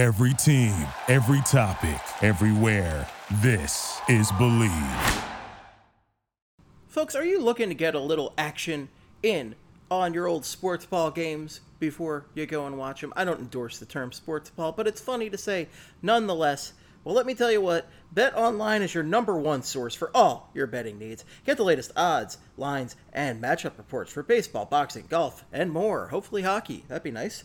Every team, every topic, everywhere. This is BLEAV. Folks, are you looking to get a little action in on your old sports ball games before you go and watch them? I don't endorse the term sports ball, but it's funny to say nonetheless. Well, let me tell you what, Bet Online is your number one source for all your betting needs. Get the latest odds, lines, and matchup reports for baseball, boxing, golf, and more. Hopefully hockey. That'd be nice.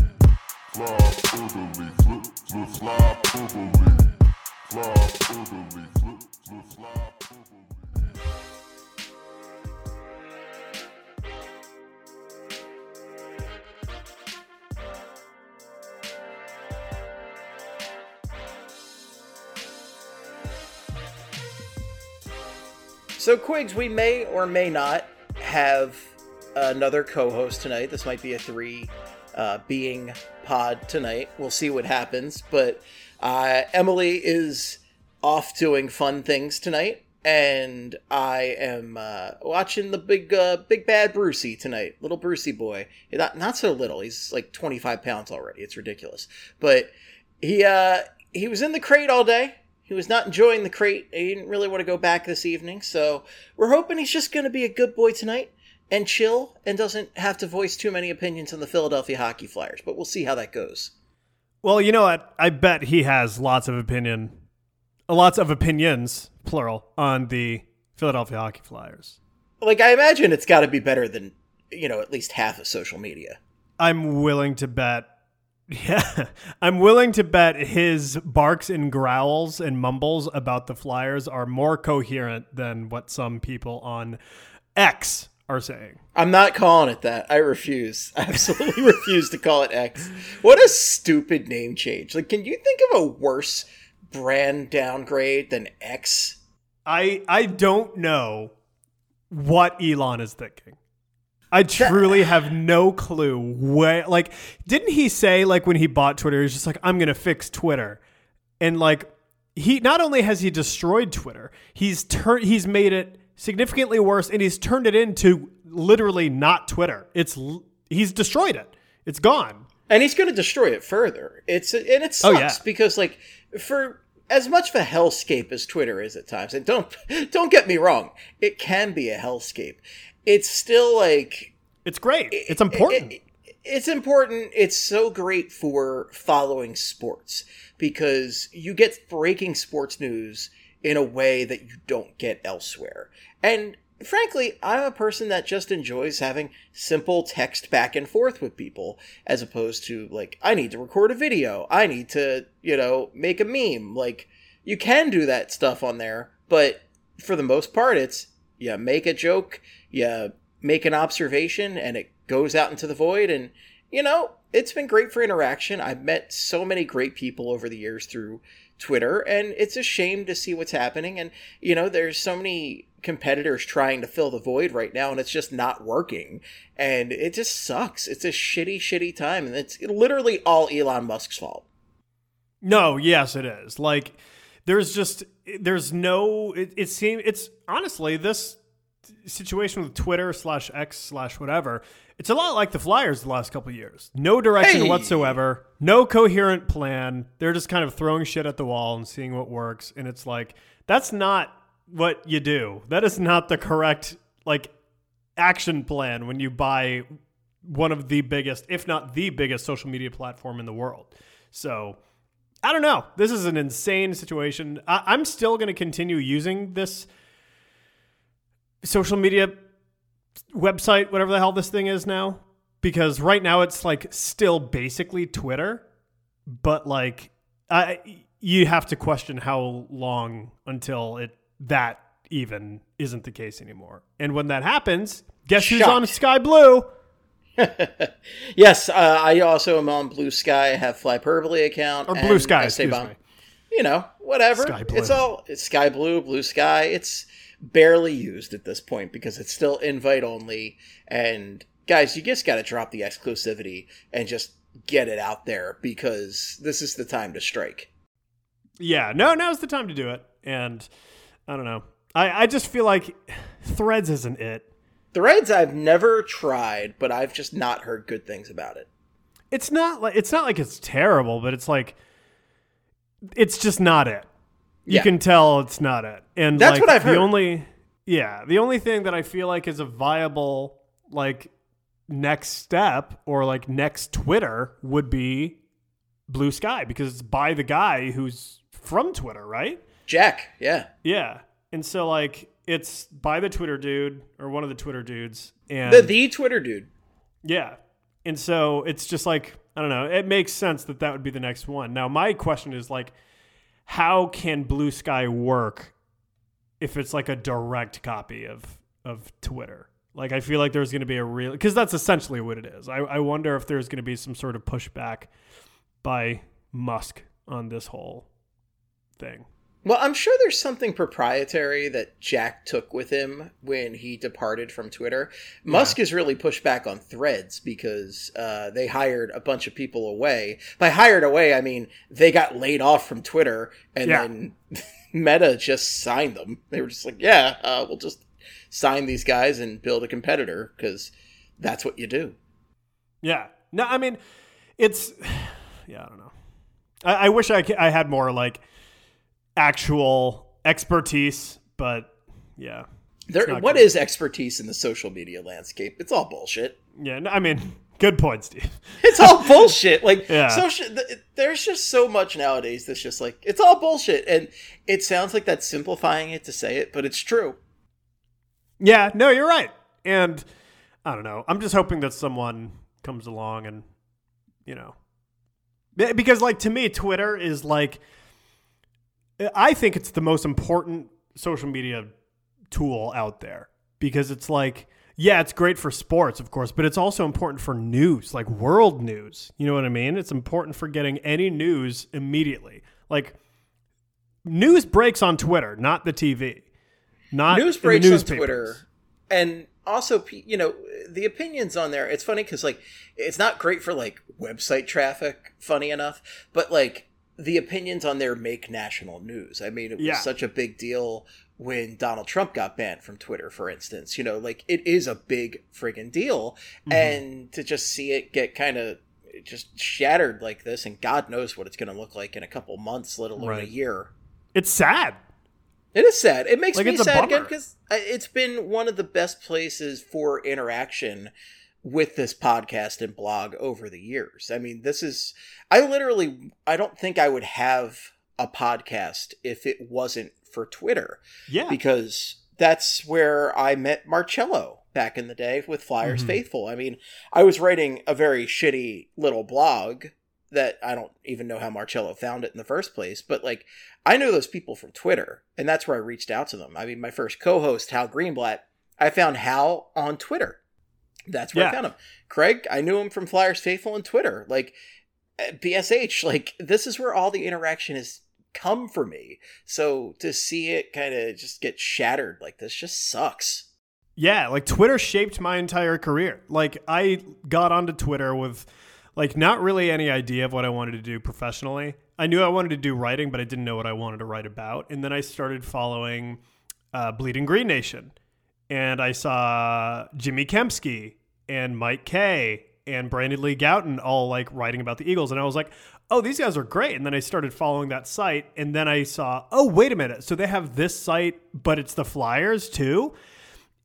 So, Quigz, we may or may not have another co host tonight. This might be a three uh, being pod tonight. We'll see what happens. But uh, Emily is off doing fun things tonight. And I am uh, watching the big, uh, big bad Brucey tonight, little Brucey boy. Not, not so little. He's like 25 pounds already. It's ridiculous. But he, uh, he was in the crate all day he was not enjoying the crate. He didn't really want to go back this evening, so we're hoping he's just going to be a good boy tonight and chill and doesn't have to voice too many opinions on the Philadelphia Hockey Flyers. But we'll see how that goes. Well, you know what? I bet he has lots of opinion, uh, lots of opinions, plural, on the Philadelphia Hockey Flyers. Like I imagine it's got to be better than you know at least half of social media. I'm willing to bet yeah, I'm willing to bet his barks and growls and mumbles about the Flyers are more coherent than what some people on X are saying. I'm not calling it that. I refuse. I absolutely refuse to call it X. What a stupid name change. Like, can you think of a worse brand downgrade than X? I I don't know what Elon is thinking. I truly have no clue where. Like, didn't he say like when he bought Twitter, he's just like, "I'm gonna fix Twitter," and like he not only has he destroyed Twitter, he's turned he's made it significantly worse, and he's turned it into literally not Twitter. It's he's destroyed it. It's gone, and he's going to destroy it further. It's and it sucks oh, yeah. because like for as much of a hellscape as Twitter is at times, and don't don't get me wrong, it can be a hellscape it's still like it's great. It's important. It, it, it's important. It's so great for following sports because you get breaking sports news in a way that you don't get elsewhere. And frankly, I'm a person that just enjoys having simple text back and forth with people as opposed to like I need to record a video. I need to, you know, make a meme. Like you can do that stuff on there, but for the most part it's yeah, make a joke, you make an observation and it goes out into the void and you know it's been great for interaction i've met so many great people over the years through twitter and it's a shame to see what's happening and you know there's so many competitors trying to fill the void right now and it's just not working and it just sucks it's a shitty shitty time and it's literally all elon musk's fault no yes it is like there's just there's no it, it seems it's honestly this situation with Twitter slash X slash whatever, it's a lot like the Flyers the last couple years. No direction hey. whatsoever, no coherent plan. They're just kind of throwing shit at the wall and seeing what works. And it's like that's not what you do. That is not the correct like action plan when you buy one of the biggest, if not the biggest, social media platform in the world. So. I don't know. This is an insane situation. I- I'm still going to continue using this social media website, whatever the hell this thing is now, because right now it's like still basically Twitter, but like I you have to question how long until it that even isn't the case anymore. And when that happens, guess Shocked. who's on Sky Blue? yes, uh, I also am on Blue Sky. I have Flyperbole account or Blue Sky. Excuse me. you know, whatever. It's all it's sky blue, blue sky. It's barely used at this point because it's still invite only. And guys, you just got to drop the exclusivity and just get it out there because this is the time to strike. Yeah, no, now's the time to do it. And I don't know. I, I just feel like Threads isn't it. Threads I've never tried, but I've just not heard good things about it. It's not like it's not like it's terrible, but it's like it's just not it. You Yeah. can tell it's not it. And That's like, what I've the heard. only yeah, the only thing that I feel like is a viable like next step or like next Twitter would be Blue Sky because it's by the guy who's from Twitter, right? Jack, yeah. Yeah. And so like it's by the Twitter dude or one of the Twitter dudes and The the Twitter dude. yeah. And so it's just like, I don't know, it makes sense that that would be the next one. Now, my question is like, how can Blue Sky work if it's like a direct copy of, of Twitter? Like, I feel like there's going to be a real, because that's essentially what it is. I, I wonder if there's going to be some sort of pushback by Musk on this whole thing. Well, I'm sure there's something proprietary that Jack took with him when he departed from Twitter. Musk has really pushed back on Threads because uh, they hired a bunch of people away. By hired away, I mean they got laid off from Twitter, and Yeah. then Meta just signed them. They were just like, "Yeah, uh, we'll just sign these guys and build a competitor because that's what you do." Yeah. No, I mean, it's yeah. I don't know. I, I wish I, I had more like actual expertise, but yeah, There, what good. is expertise in the social media landscape? It's all bullshit. yeah. I mean, good point, Steve. It's all bullshit. Like, Yeah. social, th- there's just so much nowadays that's just like, it's all bullshit. And it sounds like that's simplifying it to say it, but it's true. Yeah, no, you're right. And I don't know. I'm just hoping that someone comes along and you know, because like to me, Twitter is like, I think it's the most important social media tool out there because it's like, yeah, it's great for sports, of course, but it's also important for news, like world news. You know what I mean? It's important for getting any news immediately. Like news breaks on Twitter, not the TV. Not News breaks on. Twitter. And also, you know, the opinions on there, it's funny because, like, it's not great for, like, website traffic, funny enough, but, like, the opinions on there make national news. I mean, it was Yeah. such a big deal when Donald Trump got banned from Twitter, for instance. You know, like, it is a big friggin' deal. Mm-hmm. And to just see it get kind of just shattered like this, and God knows what it's going to look like in a couple months, let alone a year. It's sad. It is sad. It makes Like, me sad again because it's been one of the best places for interaction with this podcast and blog over the years. I mean, this is I literally I don't think I would have a podcast if it wasn't for Twitter Yeah. because that's where I met Marcello back in the day with Flyers Mhm. Faithful. I mean, I was writing a very shitty little blog that I don't even know how Marcello found it in the first place, but like I know those people from Twitter, and that's where I reached out to them. I mean, my first co-host Hal Greenblatt, I found Hal on Twitter. That's where I found him. Craig, I knew him from Flyers Faithful on Twitter. Like BSH, like this is where all the interaction has come for me. So to see it kind of just get shattered like this just sucks. Yeah, like Twitter shaped my entire career. Like I got onto Twitter with like not really any idea of what I wanted to do professionally. I knew I wanted to do writing, but I didn't know what I wanted to write about. And then I started following uh, Bleeding Green Nation, and I saw Jimmy Kempski and Mike Kaye and Brandon Lee Gowton all like writing about the Eagles, and I was like, "Oh, these guys are great." And then I started following that site, and then I saw, "Oh, wait a minute! So they have this site, but it's the Flyers too."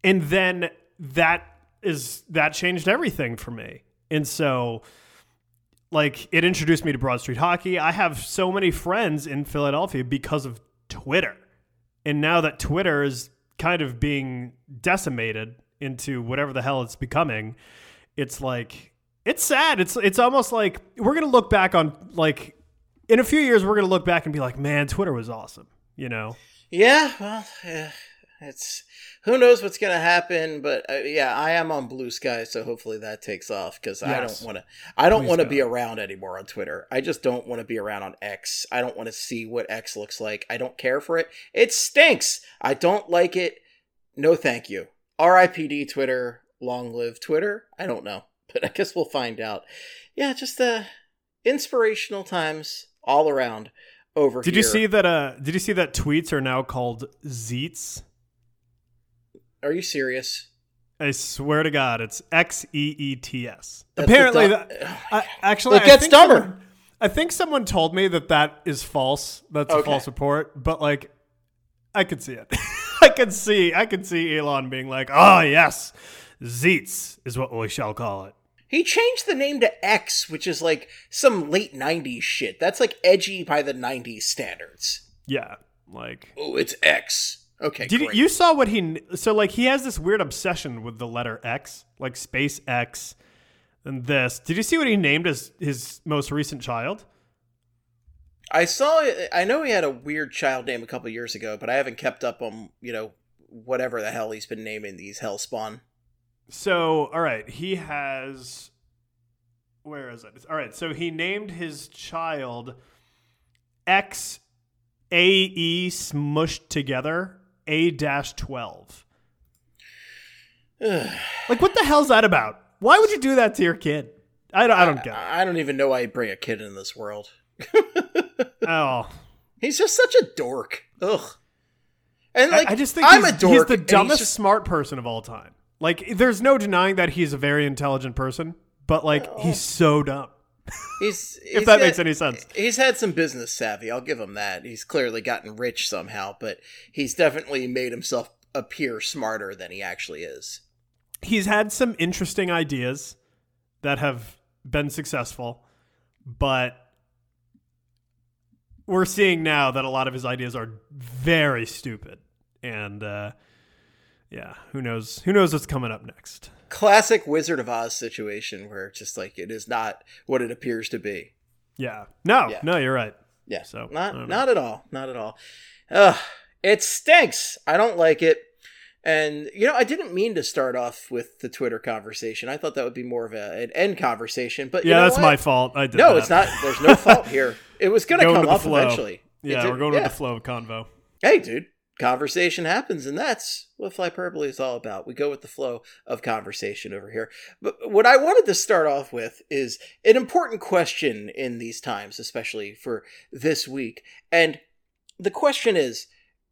and then that is that changed everything for me and so like it introduced me to broad street hockey i have so many friends in philadelphia because of twitter and now that twitter is kind of being decimated into whatever the hell it's becoming it's like it's sad. It's it's almost like we're gonna look back on like in a few years we're gonna look back and be like man twitter was awesome you know? Yeah, well, eh, it's who knows what's gonna happen. But uh, yeah, I am on Blue Sky, so hopefully that takes off because I don't want to. I don't want to be around anymore on Twitter. I just don't want to be around on X. I don't want to see what X looks like. I don't care for it. It stinks. I don't like it. No, thank you. R.I.P.D. Twitter. Long live Twitter. I don't know, but I guess we'll find out. Yeah, just uh, inspirational times all around over Did here. you see that? Uh, did you see that tweets are now called Xeets? Are you serious? I swear to God, it's X E E T S. Apparently, a that, du- I, actually, It I gets think dumber. someone- I think someone told me that that is false. That's a false report. But like, I could see it. I could see. I could see Elon being like, "Oh yes, Xeets is what we shall call it." He changed the name to X, which is like some late 90s shit. That's like edgy by the 90s standards. Yeah, like. Oh, it's X. Okay, Did you, you saw what he so like he has this weird obsession with the letter X, like SpaceX, and this. Did you see what he named his his most recent child? I saw I know he had a weird child name a couple years ago, but I haven't kept up on, you know, whatever the hell he's been naming these hellspawn. So, all right, he has. Where is it? All right, so he named his child X A E smushed together A dash twelve. Like, what the hell's that about? Why would you do that to your kid? I don't. I don't get it. I don't even know why you bring a kid in this world. Oh, He's just such a dork. Ugh. And like I just think I'm a dork. he's the dumbest just- smart person of all time. Like, there's no denying that he's a very intelligent person, but like, he's so dumb. He's, If he's that got- makes any sense. He's had some business savvy. I'll give him that. He's clearly gotten rich somehow, but he's definitely made himself appear smarter than he actually is. he's had some interesting ideas that have been successful, but we're seeing now that a lot of his ideas are very stupid. And uh, yeah, who knows? Who knows what's coming up next? Classic Wizard of Oz situation where it's just like it is not what it appears to be. Yeah, no, Yeah. no, you're right. Yeah. So, not don't at all. Not at all. Ugh. It stinks. I don't like it. And you know, I didn't mean to start off with the Twitter conversation. I thought that would be more of a, an end conversation, but you Yeah, that's what? my fault. I did. No, that. it's not. There's no fault here. It was going to Going come up flow. eventually. Yeah, we're going yeah. with the flow of convo. Hey, dude, conversation happens, and that's what Flyperbole is all about. We go with the flow of conversation over here. But what I wanted to start off with is an important question in these times, especially for this week. And the question is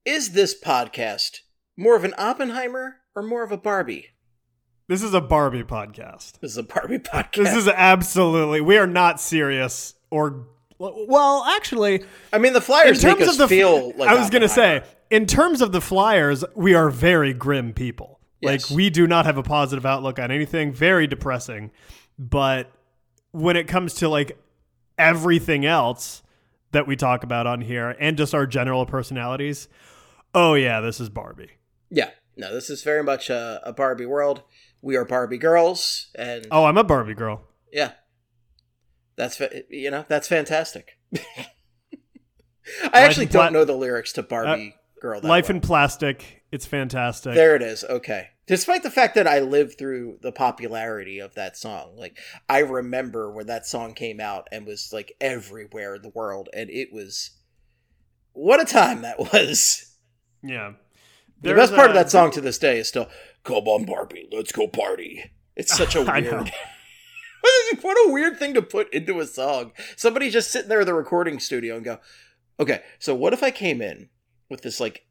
Is this podcast more of an Oppenheimer or more of a Barbie? This is a Barbie podcast. This is a Barbie podcast. This is absolutely. We are not serious or. Well, actually, I mean, the flyers in terms make us of the feel like I was going to say. In terms of the Flyers, we are very grim people. Yes. Like we do not have a positive outlook on anything. Very depressing. But when it comes to like everything else that we talk about on here and just our general personalities, oh yeah, this is Barbie. Yeah, no, this is very much a, a Barbie world. We are Barbie girls, and Oh, I'm a Barbie girl. Yeah. That's you know that's fantastic. I actually don't know the lyrics to Barbie Girl. Life well. in plastic. It's fantastic. there it is. Okay, despite the fact that I lived through the popularity of that song, like I remember when that song came out and was like everywhere in the world, and it was what a time that was. yeah. the There's best part of uh, that song to this day is still "Come on, Barbie, let's go party." It's such a weird. what a weird thing to put into a song. Somebody just sitting there in the recording studio and go, okay, so what if I came in with this like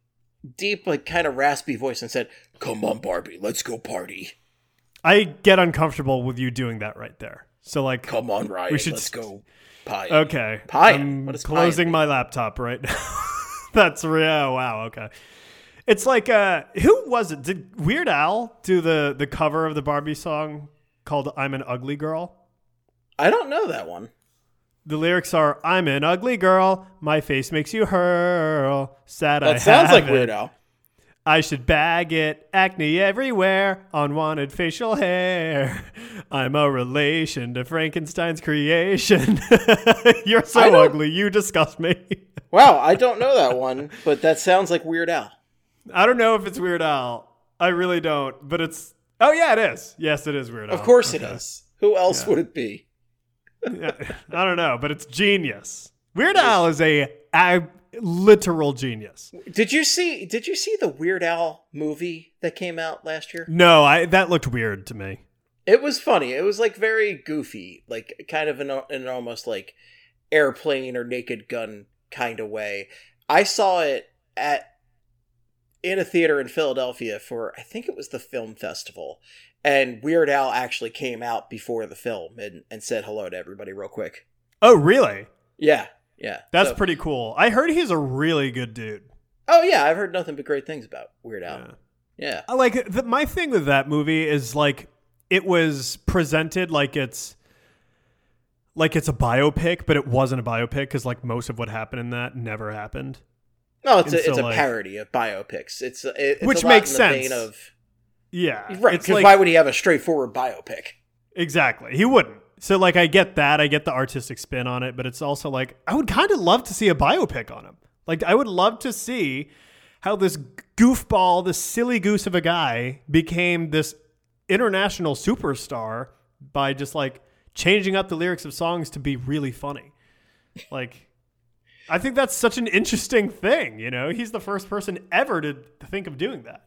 deep, like kind of raspy voice and said, come on, Barbie, let's go party. I get uncomfortable with you doing that right there. So like, Come on, Ryan, We should let's s- go pie. okay, Pie. I'm What is closing my laptop right now. That's real. Oh, wow. Okay. It's like, uh, who was it? Did Weird Al do the the cover of the Barbie song called "I'm an Ugly Girl"? I don't know that one. The lyrics are "I'm an ugly girl, my face makes you hurl. Sad I That sounds like it. Weird Al. I should bag it, acne everywhere, unwanted facial hair. I'm a relation to Frankenstein's creation. You're so ugly, you disgust me. Wow, I don't know that one, but that sounds like Weird Al. I don't know if it's Weird Al. I really don't, but it's. Oh yeah, it is. Yes, it is Weird Al. Of course Okay. it is. Who else Yeah. would it be? Yeah, I don't know, but it's genius. Weird Al is a, a literal genius. Did you see? Did you see the Weird Al movie that came out last year? No, I that looked weird to me. It was funny. It was like very goofy, like kind of in, a, in an almost like airplane or Naked Gun kind of way. I saw it at in a theater in Philadelphia for I think it was the film festival, and Weird Al actually came out before the film and, and said hello to everybody real quick. Oh, really? Yeah, yeah, That's So- pretty cool. I heard he's a really good dude. Oh yeah, I've heard nothing but great things about Weird Al. Yeah. Yeah, like the, my thing with that movie is like it was presented like it's like it's a biopic, but it wasn't a biopic because like most of what happened in that never happened. no, it's And a, it's a like- parody of biopics. It's, a, it, it's Which makes sense. Of, Yeah, right? Because like why would he have a straightforward biopic? exactly he wouldn't. So like I get that, I get the artistic spin on it, but it's also like I would kind of love to see a biopic on him. Like I would love to see how this goofball, this silly goose of a guy became this international superstar by just like changing up the lyrics of songs to be really funny. Like I think that's such an interesting thing, you know? He's the first person ever to, to think of doing that.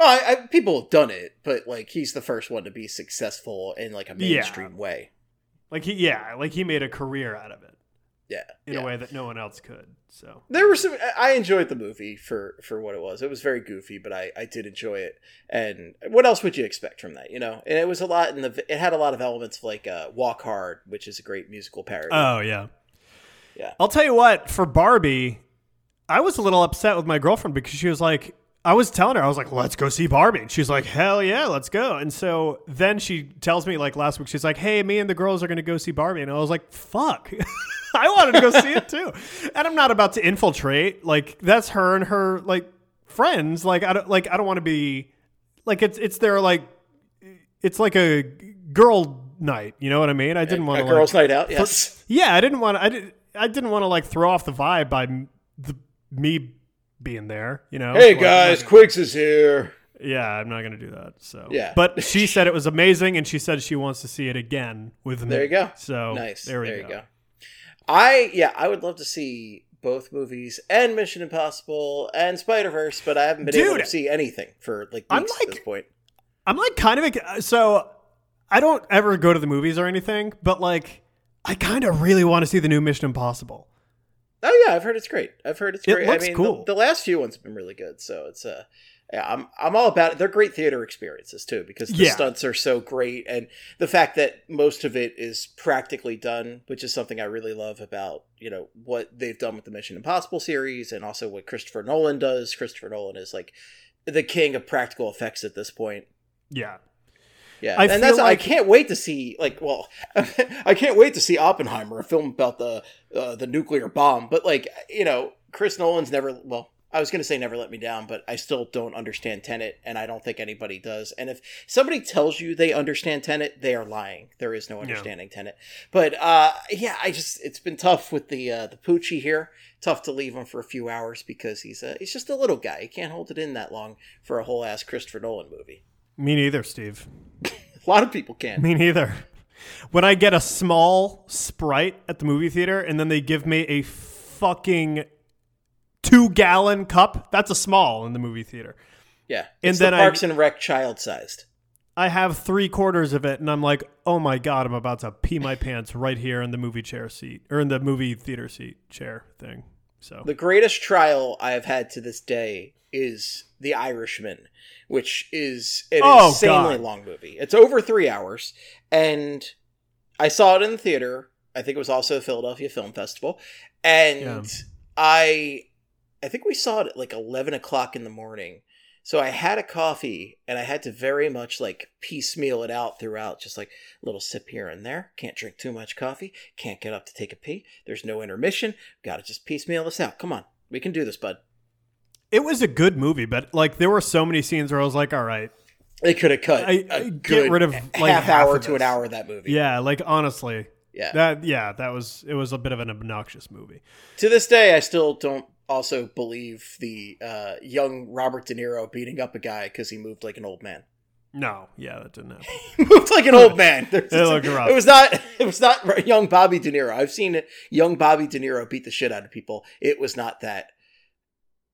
Well, I, I, people have done it, but like he's the first one to be successful in like a Yeah. mainstream way. Like he yeah, like he made a career out of it Yeah, in yeah. a way that no one else could. So There were some. I enjoyed the movie for for what it was. It was very goofy, but I I did enjoy it. And what else would you expect from that? You know, and it was a lot in the. It had a lot of elements of like uh, Walk Hard, which is a great musical parody. Oh yeah. Yeah. I'll tell you what, for Barbie, I was a little upset with my girlfriend because she was like I was telling her, I was like, let's go see Barbie. And she's like, hell yeah, let's go. And so then she tells me like last week, she's like, hey, me and the girls are gonna go see Barbie. And I was like, fuck. I wanted to go see it too. And I'm not about to infiltrate. Like that's her and her like friends. Like I don't like I don't want to be like it's it's their like it's like a girl night. You know what I mean? I didn't want a to girls' like, night out. Yes. yeah, I didn't want to. I did. I didn't want to like throw off the vibe by the, me being there. You know. Hey Like, guys, I'm not- is here. yeah, I'm not gonna do that. So Yeah. But she said it was amazing, and she said she wants to see it again with me. There you go. So nice. There we you go. I yeah, I would love to see both movies and Mission Impossible and Spider Verse, but I haven't been able to see anything for like weeks I'm at like- this point. I'm like kind of a, so. I don't ever go to the movies or anything, but like I kind of really want to see the new Mission Impossible. Oh yeah, I've heard it's great. I've heard it's It great. looks I mean, cool. The, the last few ones have been really good. So it's uh, yeah, I'm I'm all about it. They're great theater experiences too because the Yeah. stunts are so great, and the fact that most of it is practically done, which is something I really love about you know what they've done with the Mission Impossible series, and also what Christopher Nolan does. Christopher Nolan is like the king of practical effects at this point. Yeah. Yeah, I and that's like- I can't wait to see like well, I can't wait to see Oppenheimer, a film about the uh, the nuclear bomb. But like you know, Chris Nolan's never well. I was going to say never let me down, but I still don't understand Tenet, and I don't think anybody does. And if somebody tells you they understand Tenet, they are lying. There is no understanding Tenet. But uh, yeah, I just it's been tough with the uh, the Poochie here. Tough to leave him for a few hours because he's a, he's just a little guy. He can't hold it in that long for a whole ass Christopher Nolan movie. Me neither, Steve. A lot of people can. Me neither. When I get a small Sprite at the movie theater and then they give me a fucking two gallon cup, that's a small in the movie theater. Yeah, And then the I- Parks and Rec child sized. I have three quarters of it and I'm like, oh my God, I'm about to pee my pants right here in the movie chair seat or in the movie theater seat chair thing. So, The greatest trial I have had to this day is The Irishman, which is an Oh, insanely God. long movie. It's over three hours, and I saw it in the theater. I think it was also a Philadelphia Film Festival, and Yeah. I, I think we saw it at like eleven o'clock in the morning. So I had a coffee, and I had to very much like piecemeal it out throughout, just like a little sip here and there. Can't drink too much coffee. Can't get up to take a pee. There's no intermission. Got to just piecemeal this out. Come on, we can do this, bud. It was a good movie, but like there were so many scenes where I was like, all right. They could have cut I- get rid of, like, half, half hour to an hour of that movie. Yeah, like honestly, yeah. that, yeah, that was, it was a bit of an obnoxious movie. to this day, I still don't also believe the uh, young Robert De Niro beating up a guy because he moved like an old man. No, yeah, that didn't happen. He moved like an old man. It looked rough. it was not. It was not young Bobby De Niro. I've seen young Bobby De Niro beat the shit out of people. It was not that.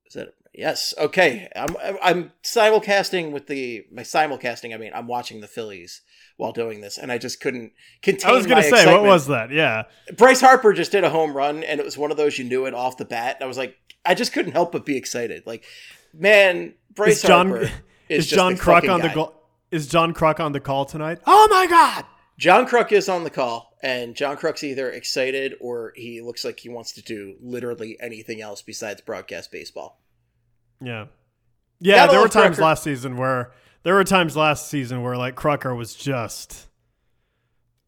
Is that yes? Okay, I'm I'm simulcasting with the my simulcasting. I mean, I'm watching the Phillies while doing this, and I just couldn't contain. I was gonna my say, what was that? Yeah, Bryce Harper just did a home run, and it was one of those you knew it off the bat. I was like, I just couldn't help but be excited. Like, man, Bryce is John Harper is, is just John Kruk on the go- is John Kruk on the call tonight? Oh my god! John Kruk is on the call, and John Kruk's either excited or he looks like he wants to do literally anything else besides broadcast baseball. Yeah, yeah. Gotta there were times last season where there were times last season where like Krucker was just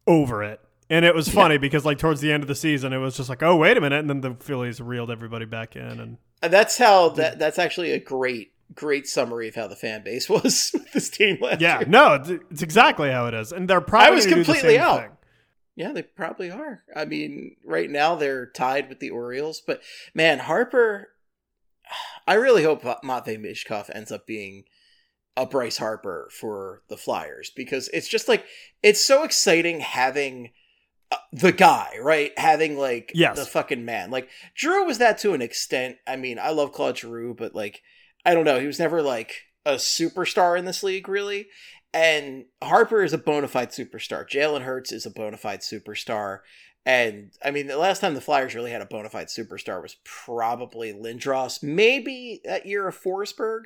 over it, and it was funny because like towards the end of the season, it was just like, oh wait a minute, and then the Phillies reeled everybody back in, and And that's how that that's actually a great great summary of how the fan base was with this team last year. yeah, year. no, it's, it's exactly how it is, and they're probably I was completely out. thing. Yeah, they probably are. I mean, right now they're tied with the Orioles, but man, Harper. I really hope Matvei Michkov ends up being a Bryce Harper for the Flyers because it's just like it's so exciting having uh, the guy, right? Having like Yes. the fucking man. Like Drew was that to an extent. I mean, I love Claude Giroux, but like I don't know, he was never like a superstar in this league, really. And Harper is a bona fide superstar. Jalen Hurts is a bona fide superstar. And I mean, the last time the Flyers really had a bona fide superstar was probably Lindros, maybe that year of Forsberg.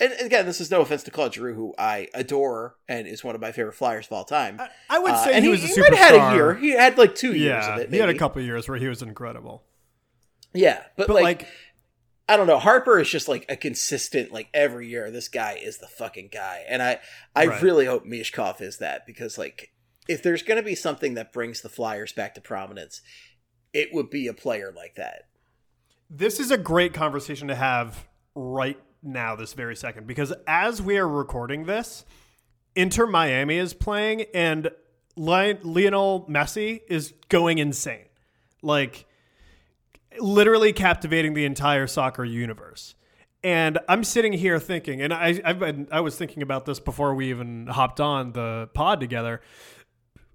And again, this is no offense to Claude Giroux, who I adore and is one of my favorite Flyers of all time. I, I would Uh, say and he, was a he superstar. have had a year. He had like two years yeah, of it. he had a maybe. couple years where he was incredible. Yeah, but, But like, like I don't know. Harper is just like a consistent, like every year, this guy is the fucking guy. And I, I Right. really hope Michkov is that because, like, if there's going to be something that brings the Flyers back to prominence, it would be a player like that. This is a great conversation to have right now, this very second, because as we are recording this, Inter Miami is playing and Lionel Messi is going insane. Like, literally captivating the entire soccer universe. And I'm sitting here thinking, and I, I've been, I was thinking about this before we even hopped on the pod together.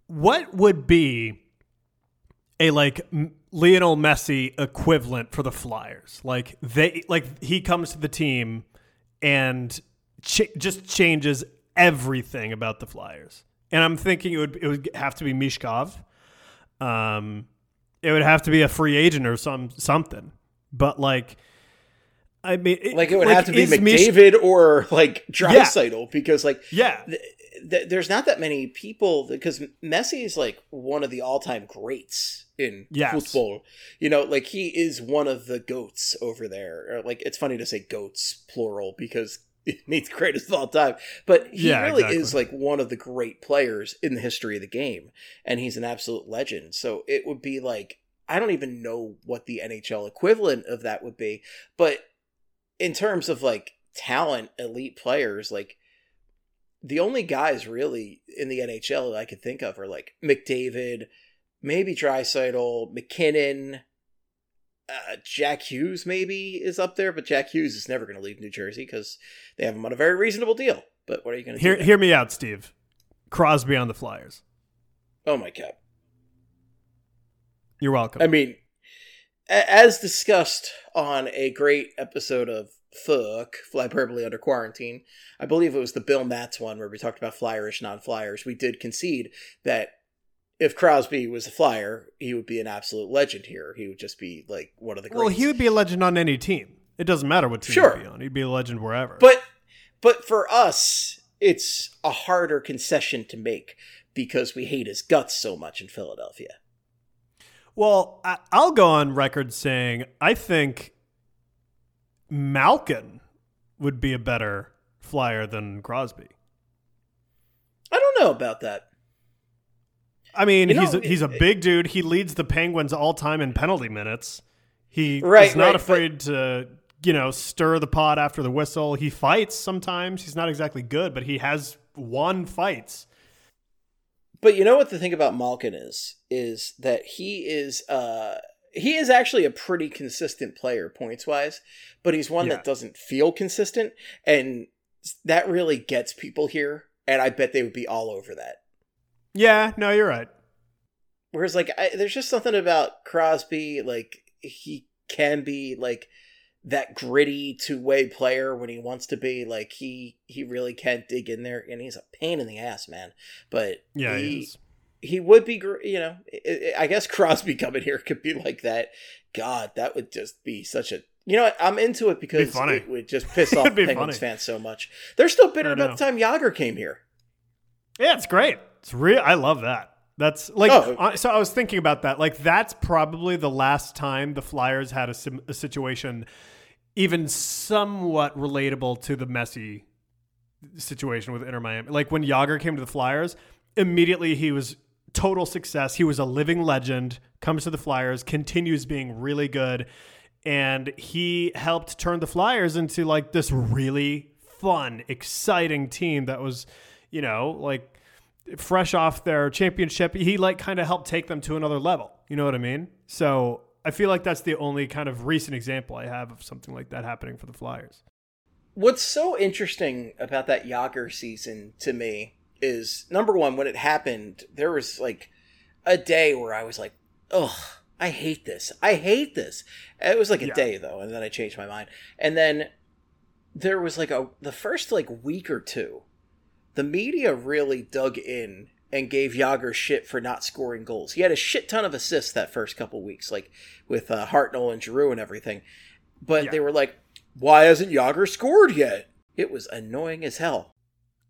What would be a like Lionel Messi equivalent for the Flyers. Like they like he comes to the team and ch- just changes everything about the Flyers. And I'm thinking it would it would have to be Michkov. Um it would have to be a free agent or some something. But like I mean it, Like, it would have to be is Mish- McDavid or like Draisaitl because, like, yeah. th- th- there's not that many people because Messi is like one of the all-time greats in Yes. football. You know, like he is one of the goats over there. Or, like it's funny to say goats plural because it means greatest of all time, but he Yeah, really exactly. is like one of the great players in the history of the game, and he's an absolute legend. So it would be like I don't even know what the NHL equivalent of that would be, but in terms of like talent, elite players, like the only guys really in the NHL that I could think of are like McDavid, maybe Draisaitl, MacKinnon, uh, Jack Hughes maybe is up there, but Jack Hughes is never going to leave New Jersey because they have him on a very reasonable deal. But what are you going to Hear hear me out, Steve. Crosby on the Flyers. Oh my god! You're welcome. I mean, as discussed on a great episode of Fuck Flyperbole Under Quarantine, I believe it was the Bill Matz one where we talked about Flyerish non-Flyers. We did concede that if Crosby was a Flyer, he would be an absolute legend here. He would just be like one of the greats. well, he would be a legend on any team. It doesn't matter what team Sure. he'd be on. He'd be a legend wherever. But but for us, it's a harder concession to make because we hate his guts so much in Philadelphia. Well, I'll go on record saying I think Malkin would be a better flyer than Crosby. I don't know about that. I mean, You know, he's a, he's a big dude. He leads the Penguins all time in penalty minutes. He Right, is not right, but- afraid to you know stir the pot after the whistle. He fights sometimes. He's not exactly good, but he has won fights. But you know what the thing about Malkin is is that he is uh he is actually a pretty consistent player points wise, but he's one Yeah. that doesn't feel consistent, and that really gets people here. And I bet they would be all over that. Yeah, no, you're right. Whereas, like, I, there's just something about Crosby, like, he can be, like, that gritty two way player when he wants to be. Like, he he really can't dig in there, and he's a pain in the ass, man. But Yeah, he, he is. He would be, you know, I guess Crosby coming here could be like that. God, that would just be such a. You know, what? I'm into it because it would just piss off Penguins funny. fans so much. They're still bitter about the time Jagr came here. Yeah, it's great. It's real. I love that. That's like Oh. so. I was thinking about that. Like that's probably the last time the Flyers had a, sim- a situation even somewhat relatable to the Messi situation with Inter Miami. Like when Jagr came to the Flyers, immediately he was total success. He was a living legend. Comes to the Flyers, continues being really good, and he helped turn the Flyers into like this really fun, exciting team that was, you know, like fresh off their championship. He like kind of helped take them to another level. You know what I mean? So I feel like that's the only kind of recent example I have of something like that happening for the Flyers. What's so interesting about that Jagr season to me is number one, when it happened, there was like a day where I was like, ugh, I hate this. I hate this. It was like a Yeah. day though, and then I changed my mind. And then there was like a the first like week or two, the media really dug in and gave Jagr shit for not scoring goals. He had a shit ton of assists that first couple weeks, like with uh, Hartnell and Giroux and everything. But Yeah. they were like, why hasn't Jagr scored yet? It was annoying as hell.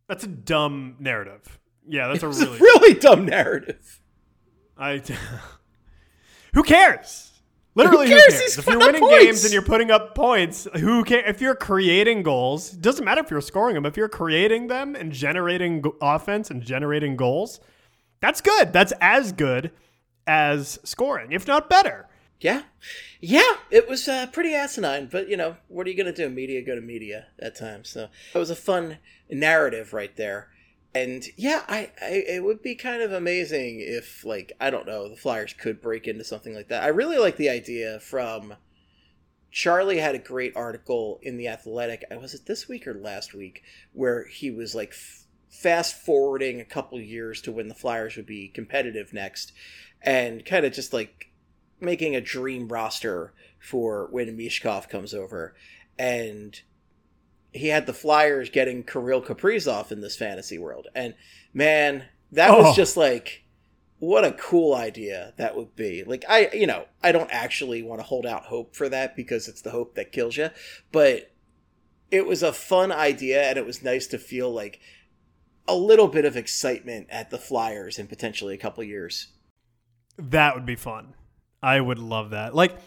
That's a dumb narrative. Yeah, that's a really. a really dumb narrative. I. who cares? Literally, Who who cares? cares? If you're winning points. games and you're putting up points, who can? If you're creating goals, it doesn't matter if you're scoring them. If you're creating them and generating offense and generating goals, that's good. That's as good as scoring, if not better. Yeah. Yeah, it was uh, pretty asinine, but you know, what are you going to do? Media go to media at times. So it was a fun narrative right there. And yeah, I, I it would be kind of amazing if like I don't know, the Flyers could break into something like that. I really like the idea from Charlie had a great article in the Athletic. I Was it this week or last week where he was like f- fast forwarding a couple years to when the Flyers would be competitive next and kind of just like making a dream roster for when Michkov comes over. And he had the Flyers getting Kirill Kaprizov in this fantasy world. And man, that Oh. was just like what a cool idea that would be. Like I you know, I don't actually want to hold out hope for that because it's the hope that kills you, but it was a fun idea and it was nice to feel like a little bit of excitement at the Flyers in potentially a couple years. That would be fun. I would love that. Like,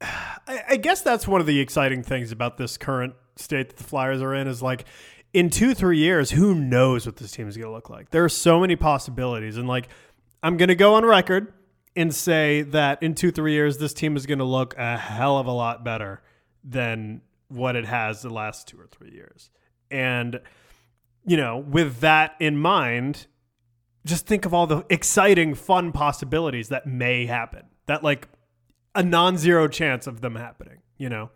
I, I guess that's one of the exciting things about this current state that the Flyers are in is like, in two, three years, who knows what this team is going to look like? There are so many possibilities. And like, I'm going to go on record and say that in two, three years, this team is going to look a hell of a lot better than what it has the last two or three years. And, you know, with that in mind, just think of all the exciting, fun possibilities that may happen. That like a non-zero chance of them happening. You know,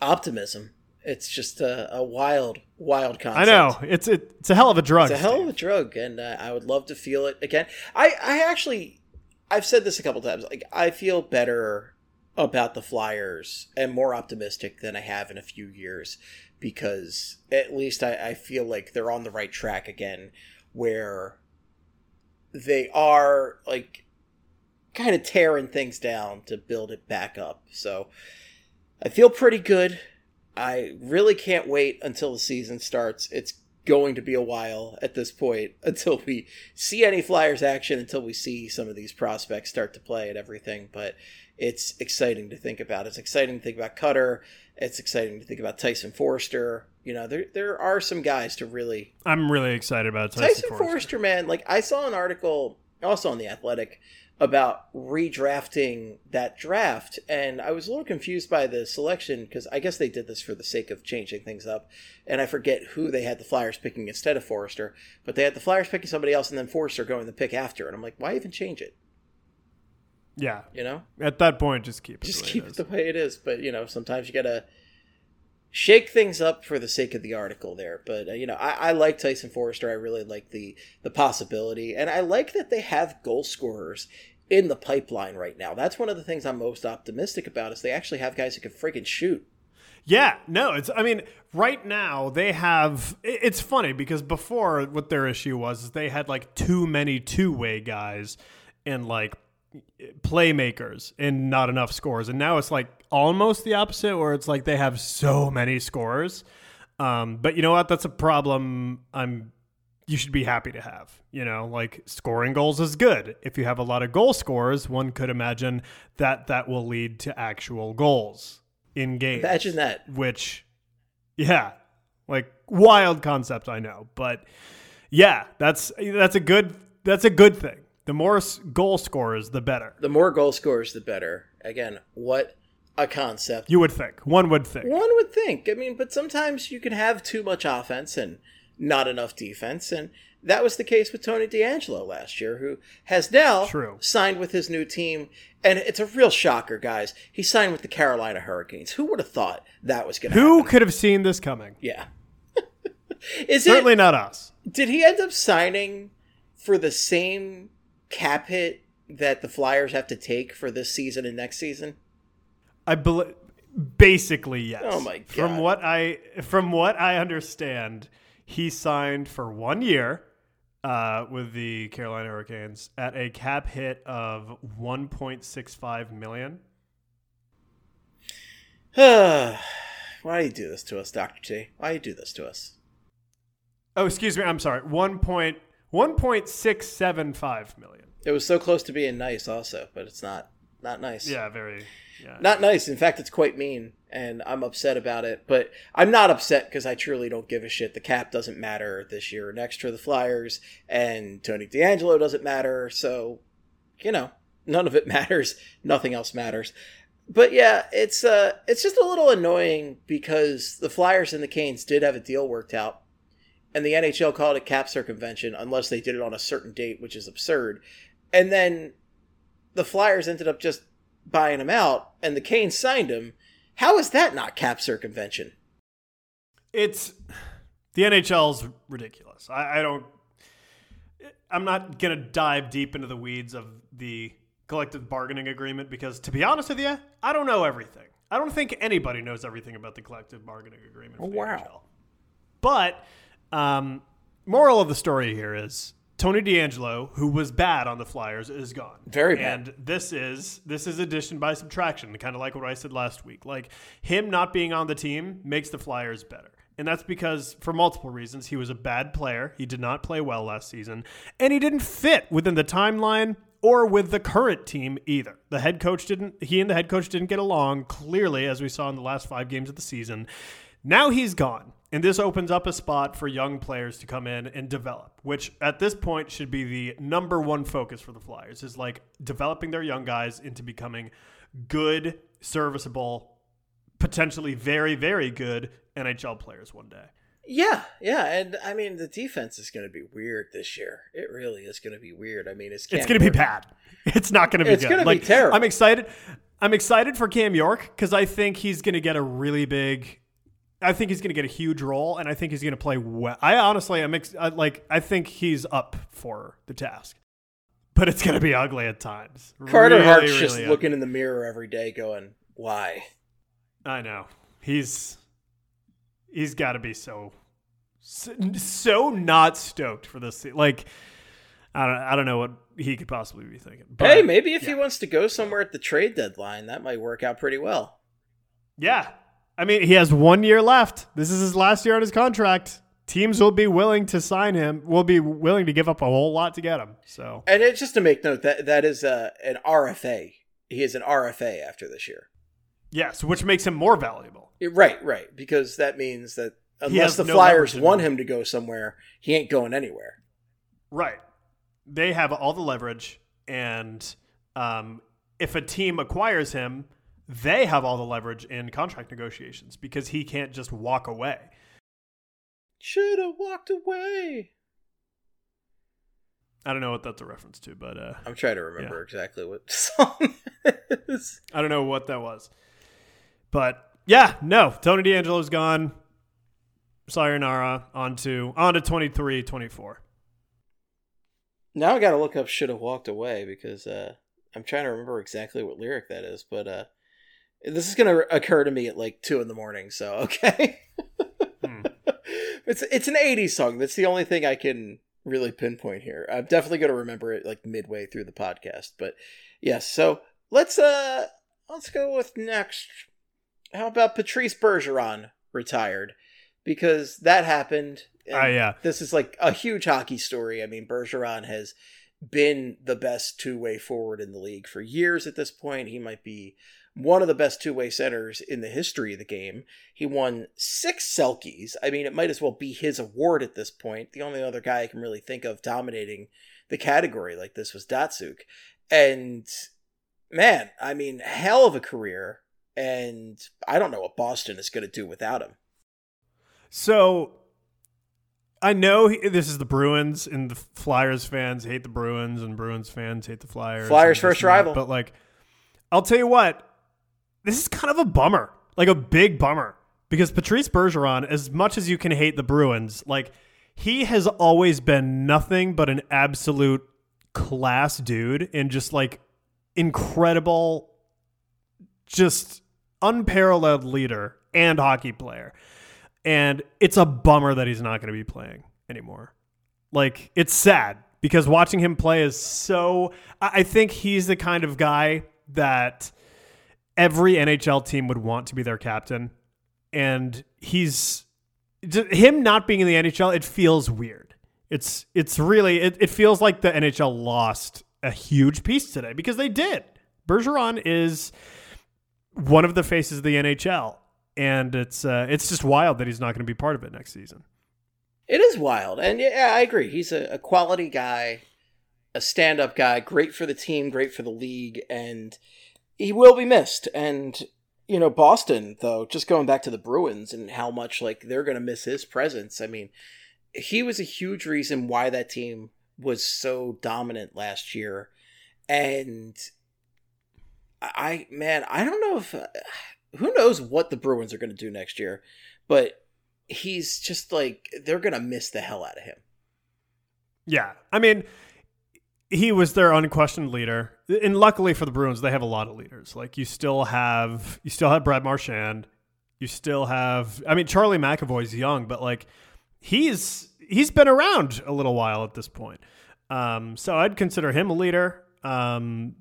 Optimism. It's just a, a wild, wild concept. I know it's it, it's a hell of a drug. It's a hell of a drug, and uh, I would love to feel it again. I, I actually, I've said this a couple times. Like, I feel better about the Flyers and more optimistic than I have in a few years because at least I, I feel like they're on the right track again, where they are like kind of tearing things down to build it back up. So I feel pretty good. I really can't wait until the season starts. It's going to be a while at this point until we see any Flyers action, until we see some of these prospects start to play and everything. But it's exciting to think about. It's exciting to think about Cutter. It's exciting to think about Tyson Foerster. You know, there there are some guys to really I'm really excited about Tyson, Tyson man. Like I saw an article also on the Athletic about redrafting that draft, and I was a little confused by the selection because I guess they did this for the sake of changing things up, and I forget who they had the Flyers picking instead of Foerster, but they had the Flyers picking somebody else, and then Foerster going the pick after, and I'm like, why even change it? Yeah. You know, At that point, just keep it. just the way keep it the way it is. But you know, sometimes you gotta shake things up for the sake of the article there. But uh, you know, I, I like Tyson Foerster. I really like the the possibility, and I like that they have goal scorers in the pipeline right now. That's one of the things I'm most optimistic about. Is they actually have guys who can freaking shoot. Yeah, no, it's. I mean, right now they have. It's funny because before what their issue was is they had like too many two way guys and like playmakers and not enough scores, and now it's like almost the opposite, where it's like they have so many scores. Um, but you know what? That's a problem. I'm. You should be happy to have. You know, like scoring goals is good. If you have a lot of goal scorers, one could imagine that that will lead to actual goals in games Imagine that. which yeah like wild concept i know but yeah that's that's a good that's a good thing the more goal scorers the better The more goal scorers, the better. Again, what a concept. you would think one would think One would think. I mean, but sometimes you can have too much offense and not enough defense, and that was the case with Tony DeAngelo last year, who has now True. signed with his new team. And it's a real shocker, guys. He signed with the Carolina Hurricanes. Who would have thought that was going to happen? who happen? could have seen this coming Yeah. Is certainly it? not us Did he end up signing for the same cap hit that the Flyers have to take for this season and next season? i believe basically yes Oh my god. from what i from what i understand he signed for one year uh, with the Carolina Hurricanes at a cap hit of 1.65 million. Why do you do this to us, Dr. T? Why do you do this to us? Oh, excuse me. I'm sorry. One point one point six seven five million. It was so close to being nice, also, but it's not. Not nice. Yeah, very. Yeah. Not nice. In fact, it's quite mean, and I'm upset about it. But I'm not upset because I truly don't give a shit. The cap doesn't matter this year or next for the Flyers, and Tony DeAngelo doesn't matter. So, you know, none of it matters. Nothing else matters. But yeah, it's uh, it's just a little annoying because the Flyers and the Canes did have a deal worked out, and the NHL called it cap circumvention unless they did it on a certain date, which is absurd. And then the Flyers ended up just buying him out, and the Canes signed him. How is that not cap circumvention? It's the NHL's ridiculous. I, I don't. I'm not gonna dive deep into the weeds of the collective bargaining agreement because, to be honest with you, I don't know everything. I don't think anybody knows everything about the collective bargaining agreement. For the wow. NHL. But um, moral of the story here is Tony DeAngelo, who was bad on the Flyers, is gone. Very bad. And this is this is addition by subtraction, kind of like what I said last week. Like him not being on the team makes the Flyers better. And that's because, for multiple reasons, he was a bad player. He did not play well last season, and he didn't fit within the timeline or with the current team either. The head coach didn't. He and the head coach didn't get along clearly, as we saw in the last five games of the season. Now he's gone. And this opens up a spot for young players to come in and develop, which at this point should be the number one focus for the Flyers is like developing their young guys into becoming good, serviceable, potentially very, very good NHL players one day. Yeah, yeah, and I mean the defense is going to be weird this year. It really is going to be weird. I mean, it's It's going to be bad. It's not going to be It's good. be Like, terrible. I'm excited. I'm excited for Cam York because I think he's going to get a really big. I think he's going to get a huge role, and I think he's going to play well. I honestly, I'm ex- I, like, I think he's up for the task, but it's going to be ugly at times. Carter Really, Hart's really just ugly. looking in the mirror every day, going, "Why?" I know he's he's got to be so so not stoked for this. Like, I don't, I don't know what he could possibly be thinking. But hey, maybe if he wants to go somewhere at the trade deadline, that might work out pretty well. Yeah. I mean, he has one year left. This is his last year on his contract. Teams will be willing to sign him, will be willing to give up a whole lot to get him. So, And it, just to make note that that is uh, an RFA. He is an RFA after this year. yes, which makes him more valuable. Right, right, because that means that unless the no Flyers want him to go somewhere, he ain't going anywhere. Right. They have all the leverage. And um, if a team acquires him, they have all the leverage in contract negotiations because he can't just walk away. Should have walked away. I don't know what that's a reference to, but uh, I'm trying to remember yeah. exactly what song is. I don't know what that was. But yeah, no, Tony DeAngelo's gone. Sayonara on to on to 23 24. Now I got to look up should have walked away because uh, I'm trying to remember exactly what lyric that is, but uh, this is going to occur to me at like 2 in the morning, so okay. hmm. It's it's an 80s song. That's the only thing I can really pinpoint here. I'm definitely going to remember it like midway through the podcast, but yes. So let's uh let's go with next. How about Patrice Bergeron retired? Because that happened. Oh uh, yeah. This is like a huge hockey story. I mean, Bergeron has been the best two way forward in the league for years at this point. He might be one of the best two way centers in the history of the game. He won six Selkes. I mean, it might as well be his award at this point. The only other guy I can really think of dominating the category like this was Datsyuk. And man, I mean, hell of a career. And I don't know what Boston is going to do without him. So I know he, this is the Bruins, and the Flyers fans hate the Bruins, and Bruins fans hate the Flyers. Flyers first rival. But like, I'll tell you what, this is kind of a bummer, like a big bummer, because Patrice Bergeron, as much as you can hate the Bruins, like he has always been nothing but an absolute class dude and just like incredible, just unparalleled leader and hockey player. And it's a bummer that he's not going to be playing anymore. Like, it's sad because watching him play is so. I think he's the kind of guy that every NHL team would want to be their captain. And he's him not being in the NHL, it feels weird. It's it's really it, it feels like the NHL lost a huge piece today because they did. Bergeron is one of the faces of the NHL, and it's uh, it's just wild that he's not going to be part of it next season. It is wild, and yeah, I agree. He's a, a quality guy, a stand-up guy, great for the team, great for the league, and he will be missed. And you know, Boston though, just going back to the Bruins and how much like they're going to miss his presence. I mean, he was a huge reason why that team was so dominant last year, and I man, I don't know if who knows what the Bruins are going to do next year, but he's just like they're going to miss the hell out of him. Yeah, I mean, he was their unquestioned leader, and luckily for the Bruins, they have a lot of leaders. Like you still have you still have Brad Marchand, you still have. I mean, Charlie McAvoy's young, but like he's he's been around a little while at this point. Um, so I'd consider him a leader. Um,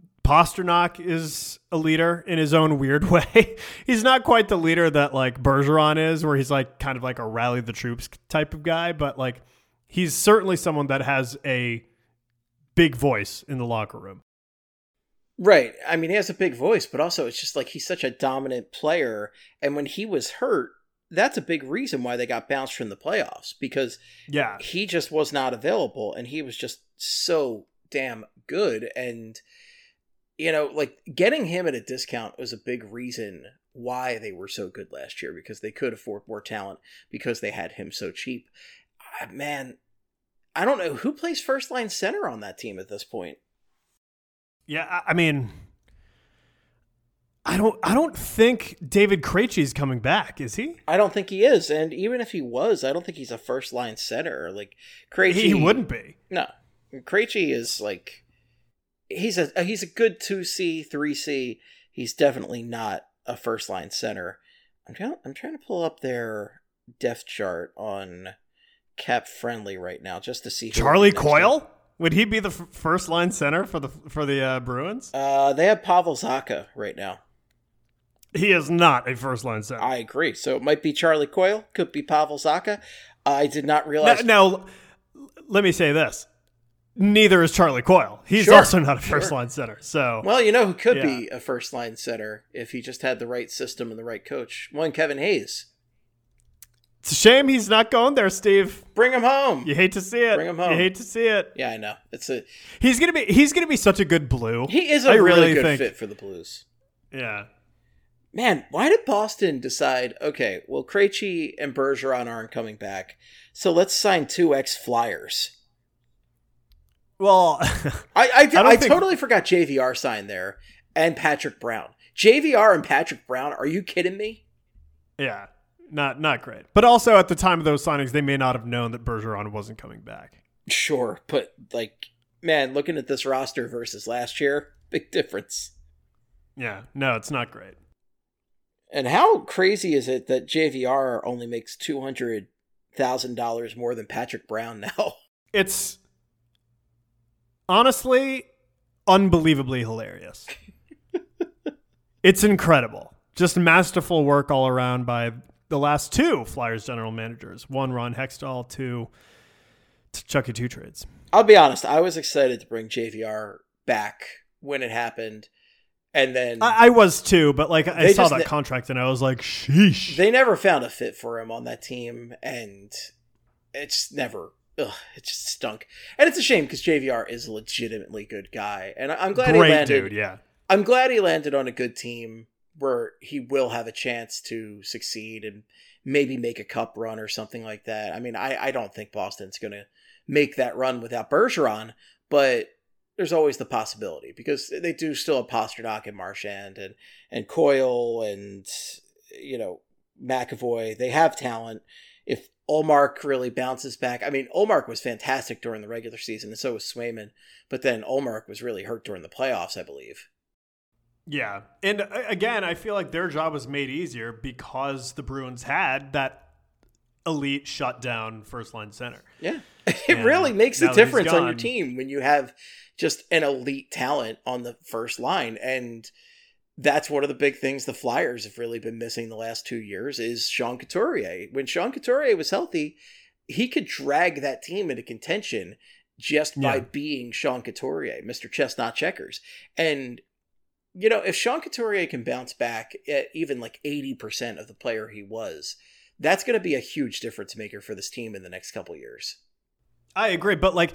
is a leader in his own weird way. he's not quite the leader that like Bergeron is, where he's like kind of like a rally the troops type of guy, but like he's certainly someone that has a big voice in the locker room. Right. I mean, he has a big voice, but also it's just like he's such a dominant player. And when he was hurt, that's a big reason why they got bounced from the playoffs because yeah, he just was not available and he was just so damn good. And, you know, like getting him at a discount was a big reason why they were so good last year because they could afford more talent because they had him so cheap. Ah, man, I don't know who plays first line center on that team at this point. Yeah, I mean, I don't. I don't think David Krejci is coming back. Is he? I don't think he is. And even if he was, I don't think he's a first line center. Like Krejci, he wouldn't be. No, Krejci is like he's a he's a good two C three C. He's definitely not a first line center. I'm trying. I'm trying to pull up their depth chart on cap friendly right now just to see Charlie Coyle. Would he be the f- first line center for the for the uh, Bruins? Uh, they have Pavel Zacha right now. He is not a first line center. I agree. So it might be Charlie Coyle, could be Pavel Zacha. I did not realize. Now, now let me say this: neither is Charlie Coyle. He's sure, also not a first sure. line center. So, well, you know who could yeah. be a first line center if he just had the right system and the right coach? One Kevin Hayes. It's a shame he's not going there, Steve. Bring him home. You hate to see it. Bring him home. You hate to see it. Yeah, I know. It's a. He's gonna be. He's gonna be such a good blue. He is a I really, really good think. fit for the Blues. Yeah. Man, why did Boston decide? Okay, well, Krejci and Bergeron aren't coming back, so let's sign two ex Flyers. Well, I I, don't I think- totally forgot JVR signed there and Patrick Brown. JVR and Patrick Brown. Are you kidding me? yeah, not not great. But also at the time of those signings, they may not have known that Bergeron wasn't coming back. Sure, but like, man, looking at this roster versus last year, big difference. Yeah, no, it's not great. And how crazy is it that JVR only makes two hundred thousand dollars more than Patrick Brown now? It's honestly unbelievably hilarious. it's incredible. Just masterful work all around by the last two Flyers general managers. One Ron Hextall, two Chucky Two Trades. I'll be honest, I was excited to bring JVR back when it happened, and then I, I was too, but like I saw just that contract and I was like, sheesh. they never found a fit for him on that team, and it's never. Ugh, it just stunk, and it's a shame because JVR is a legitimately good guy, and I'm glad he Great landed. dude, yeah. I'm glad he landed on a good team where he will have a chance to succeed and maybe make a cup run or something like that. I mean, I, I don't think Boston's going to make that run without Bergeron, but there's always the possibility because they do still have Pastrnak and Marchand and, and Coyle and, you know, McAvoy. They have talent. If Ullmark really bounces back, I mean, Ullmark was fantastic during the regular season, and so was Swayman. But then Ullmark was really hurt during the playoffs, I believe. Yeah. And again, I feel like their job was made easier because the Bruins had that elite shutdown first line center. Yeah. It And really makes a difference on your team when you have just an elite talent on the first line. And that's one of the big things the Flyers have really been missing the last two years is Sean Couturier. When Sean Couturier was healthy, he could drag that team into contention just by Yeah. being Sean Couturier, Mr. Chestnut Checkers. And you know, if Sean Couturier can bounce back at even like 80% of the player he was, that's going to be a huge difference maker for this team in the next couple years. I agree, but like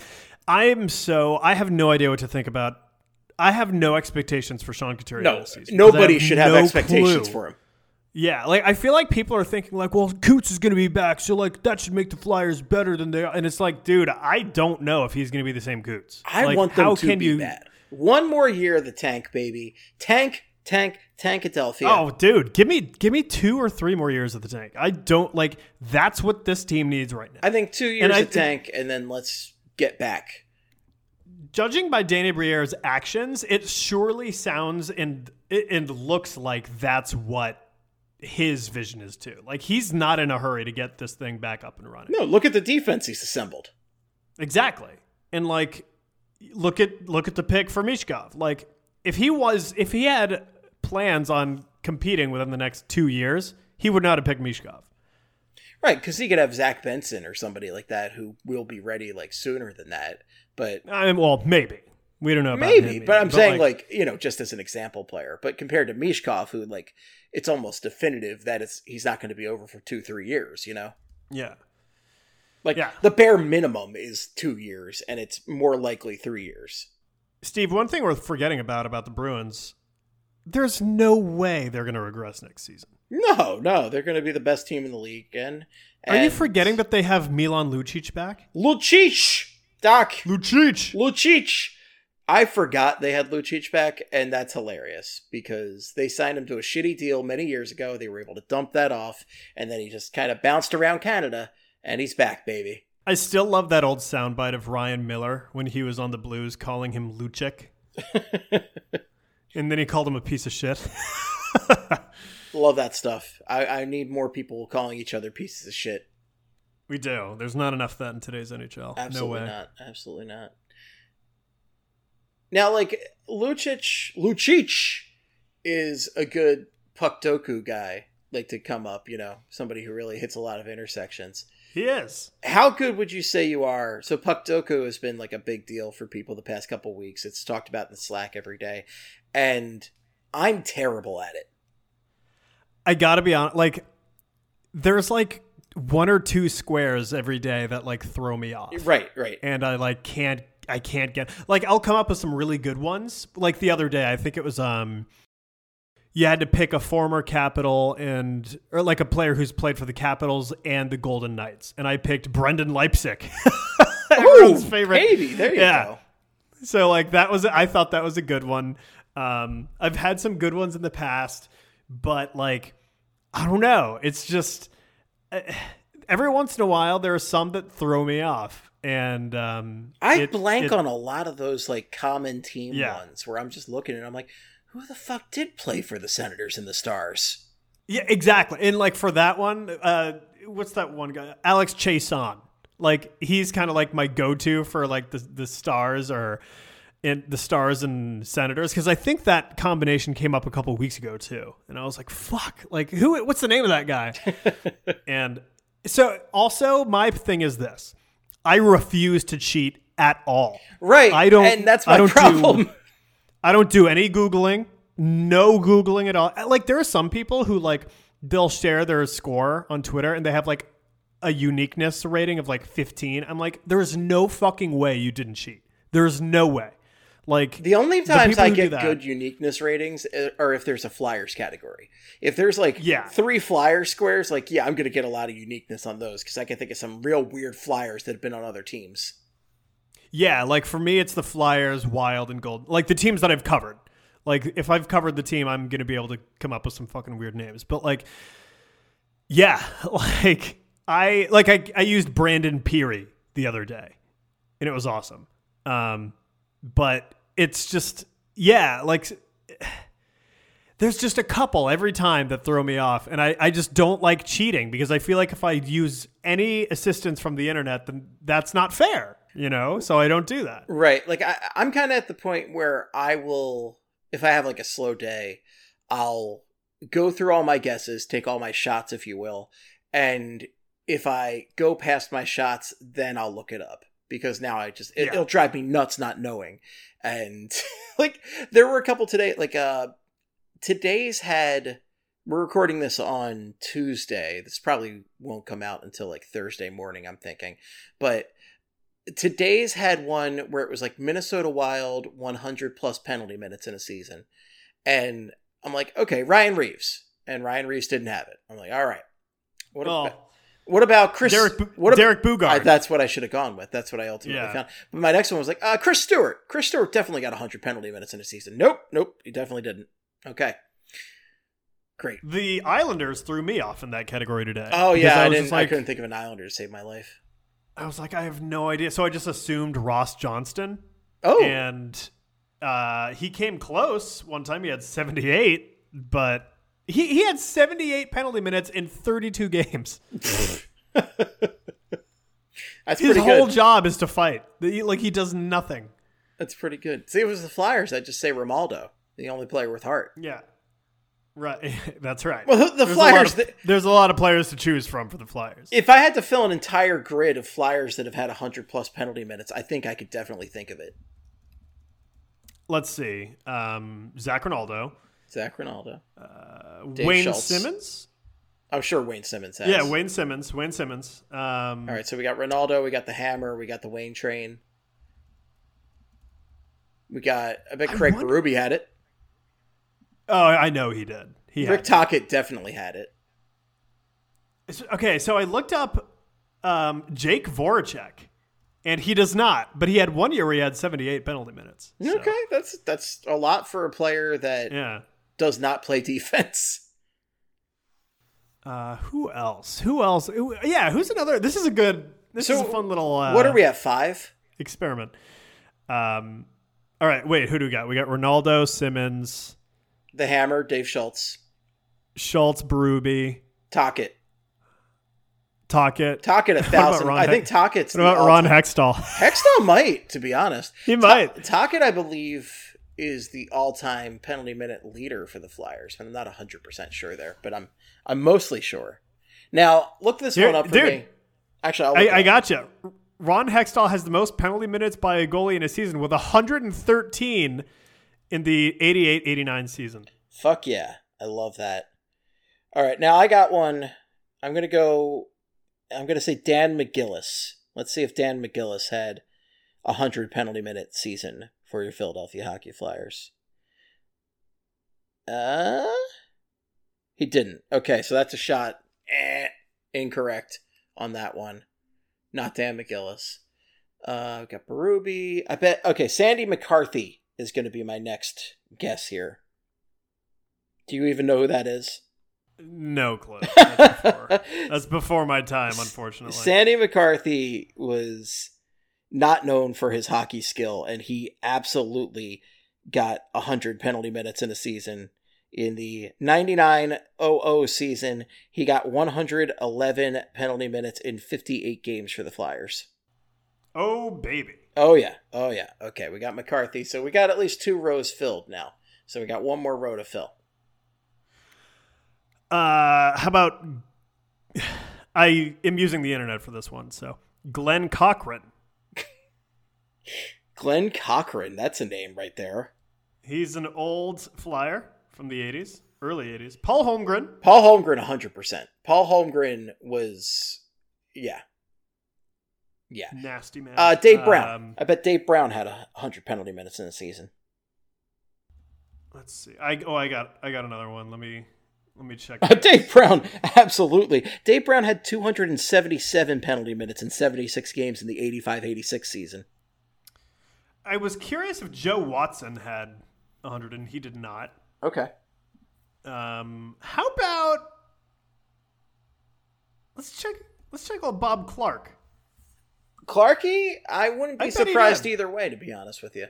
I'm so I have no idea what to think about. I have no expectations for Sean Couturier No, this season. nobody should have no expectations clue. for him. Yeah, like I feel like people are thinking like, well, Coots is going to be back, so like that should make the Flyers better than they are. And it's like, dude, I don't know if he's going to be the same Coots. I Like, want them how to can be you... bad. One more year of the tank, baby. Tank, tank, tank tankadelphia. Oh, dude, give me give me two or three more years of the tank. I don't like that's what this team needs right now. I think two years And of think- tank, and then let's get back. Judging by Danny Briere's actions, it surely sounds and and looks like that's what his vision is too. Like he's not in a hurry to get this thing back up and running. No, look at the defense he's assembled. Exactly. And like look at look at the pick for Michkov. Like if he was if he had plans on competing within the next 2 years, he would not have picked Michkov. Right, because he could have Zach Benson or somebody like that who will be ready like sooner than that. But I mean, well, maybe. We don't know about maybe, him, but I'm saying like, you know, just as an example player. But compared to Michkov, who like it's almost definitive that it's he's not going to be over for two, three years. You know, yeah. Like Yeah. the bare minimum is two years, and it's more likely three years. Steve, one thing worth forgetting about about the Bruins, there's no way they're going to regress next season. No, no, they're going to be the best team in the league again. Are you forgetting that they have Milan Lucic back? Lucic, Doc, Lucic. Lucic? I forgot they had Lucic back, and that's hilarious because they signed him to a shitty deal many years ago. They were able to dump that off, and then he just kind of bounced around Canada, and he's back, baby. I still love that old soundbite of Ryan Miller when he was on the Blues calling him Lucic. and then he called him a piece of shit. Love that stuff. I, I need more people calling each other pieces of shit. we do. There's not enough of that in today's NHL. Absolutely no way. not. Absolutely not. Now, like Lucic, Lucic is a good Puckdoku guy. Like to come up, you know, somebody who really hits a lot of intersections. He is. How good would you say you are? So Puckdoku has been like a big deal for people the past couple weeks. It's talked about in the Slack every day, and I'm terrible at it. I gotta be honest. Like, there's like one or two squares every day that like throw me off. Right, right. and I like can't I can't get like I'll come up with some really good ones. Like the other day, I think it was um you had to pick a former Capital and or like a player who's played for the Capitals and the Golden Knights, and I picked Brendan Leipsic. Everyone's Ooh, favorite. baby. There you yeah. go. so like that was I thought that was a good one. Um, I've had some good ones in the past, but like I don't know. It's just uh, every once in a while there are some that throw me off, and um, I it- blank it- on a lot of those like common team Yeah. ones where I'm just looking and I'm like, who the fuck did play for the Senators and the Stars? Yeah, exactly. And like for that one, uh, what's that one guy? Alex Chiasson. Like he's kind of like my go-to for like the the stars or in the stars and senators because I think that combination came up a couple weeks ago too, and I was like, "Fuck!" Like who? What's the name of that guy? and so also my thing is this: I refuse to cheat at all. Right. I don't- and that's I my don't do- problem. I don't do any Googling, no Googling at all. Like, there are some people who, like, they'll share their score on Twitter and they have, like, a uniqueness rating of, like, 15. I'm like, there's no fucking way you didn't cheat. There's no way. Like, The only The times people I get that- good uniqueness ratings uh, are if there's a Flyers category. If there's like Yeah. three Flyer squares, like yeah, I'm gonna get a lot of uniqueness on those because I can think of some real weird Flyers that have been on other teams. Yeah, like, for me, it's the Flyers, Wild, and Gold. Like, the teams that I've covered. Like, if I've covered the team, I'm to be able to come up with some fucking weird names. But, like, yeah, like, I, like, I, I used Brandon Pirri the other day. and it was awesome. Um, but it's just yeah, like there's just a couple every time that throw me off, and I I just don't like cheating because I feel like if I use any assistance from the internet, then that's not fair, you know. So I don't do that. Right. Like I, I'm kind of at the point where I will, if I have like a slow day, I'll go through all my guesses, take all my shots, if you will, and if I go past my shots, then I'll look it up because now I just it, Yeah. it'll drive me nuts not knowing. And like there were a couple today, like uh today's had. We're recording this on Tuesday. This probably won't come out until like Thursday morning. I'm thinking, but today's had one where it was like Minnesota Wild 100 plus penalty minutes in a season. And I'm like, okay, Ryan Reaves. And Ryan Reaves didn't have it. I'm like, all right. What, Oh, about, what about Chris? Derek, Bu- what about, Derek Boogaard. I, that's what I should have gone with. That's what I ultimately Yeah. found. But my next one was like, uh, Chris Stewart. Chris Stewart definitely got 100 penalty minutes in a season. Nope, nope, he definitely didn't. Okay. Great. the Islanders threw me off in that category today. Oh yeah, I, didn't. just I couldn't think of an Islander to save my life. I was like, I have no idea. So I just assumed Ross Johnston. Oh, and uh, he came close one time. He had 78, but he, he had 78 penalty minutes in 32 games. that's His whole good. job is to fight. He- Like he does nothing. That's pretty good. See, it was the Flyers, I'd just say Rinaldo, the only player with heart. Yeah, right. That's right. Well, the There's a Flyers. of- th- there's a lot of players to choose from for the Flyers. if I had to fill an entire grid of Flyers that have had 100 plus penalty minutes, I think I could definitely think of it. Let's see. Um, Zach Rinaldo, Zach Rinaldo. uh, Wayne Schultz. Simmons. I'm sure Wayne Simmons has. Yeah, Wayne Simmons. Wayne Simmons. Um, All right, so we got Rinaldo, we got the Hammer, we got the Wayne Train. We got. I bet I Craig wonder- Berube had it. Oh, I know he did. He Rick. Tocchet definitely had it. Okay, so I looked up um, Jake Voracek, and he does not. But he had one year where he had 78 penalty minutes. So, Okay, that's that's a lot for a player that Yeah. does not play defense. Uh, who else? Who else? Who- yeah, who's another? This is a good. This So, is a fun little. Uh, what are we at five? Experiment. Um. All right. Wait. Who do we got? We got Rinaldo, Simmons, The Hammer, Dave Schultz, Schultz, Berube, Tocchet. Tocchet. Tocchet a thousand. I think Tocchet's What about Ron Hextall? Hextall might, to be honest. he might. Tocchet, I believe, is the all-time penalty minute leader for the Flyers. I'm not 100% sure there, but I'm I'm mostly sure. Now, look this Here- one up for dude. me. Actually, I, I got you. Ron Hextall has the most penalty minutes by a goalie in a season with 113 in the 88-89 season. Fuck yeah. I love that. All right, now I got one. I'm going to go I'm going to say Dan McGillis. Let's see if Dan McGillis had a 100 penalty minute season for your Philadelphia Hockey Flyers. Uh He didn't. Okay, so that's a shot. Eh, incorrect on that one. Not Dan McGillis. Uh, I've got Berube. I bet. Okay, Sandy McCarthy is going to be my next guess here. Do you even know who that is? No clue. That's before, That's before my time, unfortunately. Sandy McCarthy was not known for his hockey skill, and he absolutely got 100 penalty minutes in a season. In the 99 00 season, he got 111 penalty minutes in 58 games for the Flyers. Oh, baby. Oh, yeah. Oh, yeah. Okay, we got McCarthy. So we got at least two rows filled now. So we got one more row to fill. Uh, how about I am using the internet for this one. So Glen Cochrane. Glen Cochrane, that's a name right there. He's an old flyer from the 80s, early 80s. Paul Holmgren. Paul Holmgren, 100%. Paul Holmgren was, yeah. Yeah. Nasty man. Uh, Dave Brown. Um, I bet Dave Brown had a 100 penalty minutes in the season. Let's see. I oh I got I got another one. Let me let me check. Dave Brown, absolutely. Dave Brown had 277 penalty minutes in 76 games in the 85-86 season. I was curious if Joe Watson had 100, and he did not. Okay. Um, how about let's check let's check on Bob Clarke. Clarky, I wouldn't be I surprised either way, to be honest with you.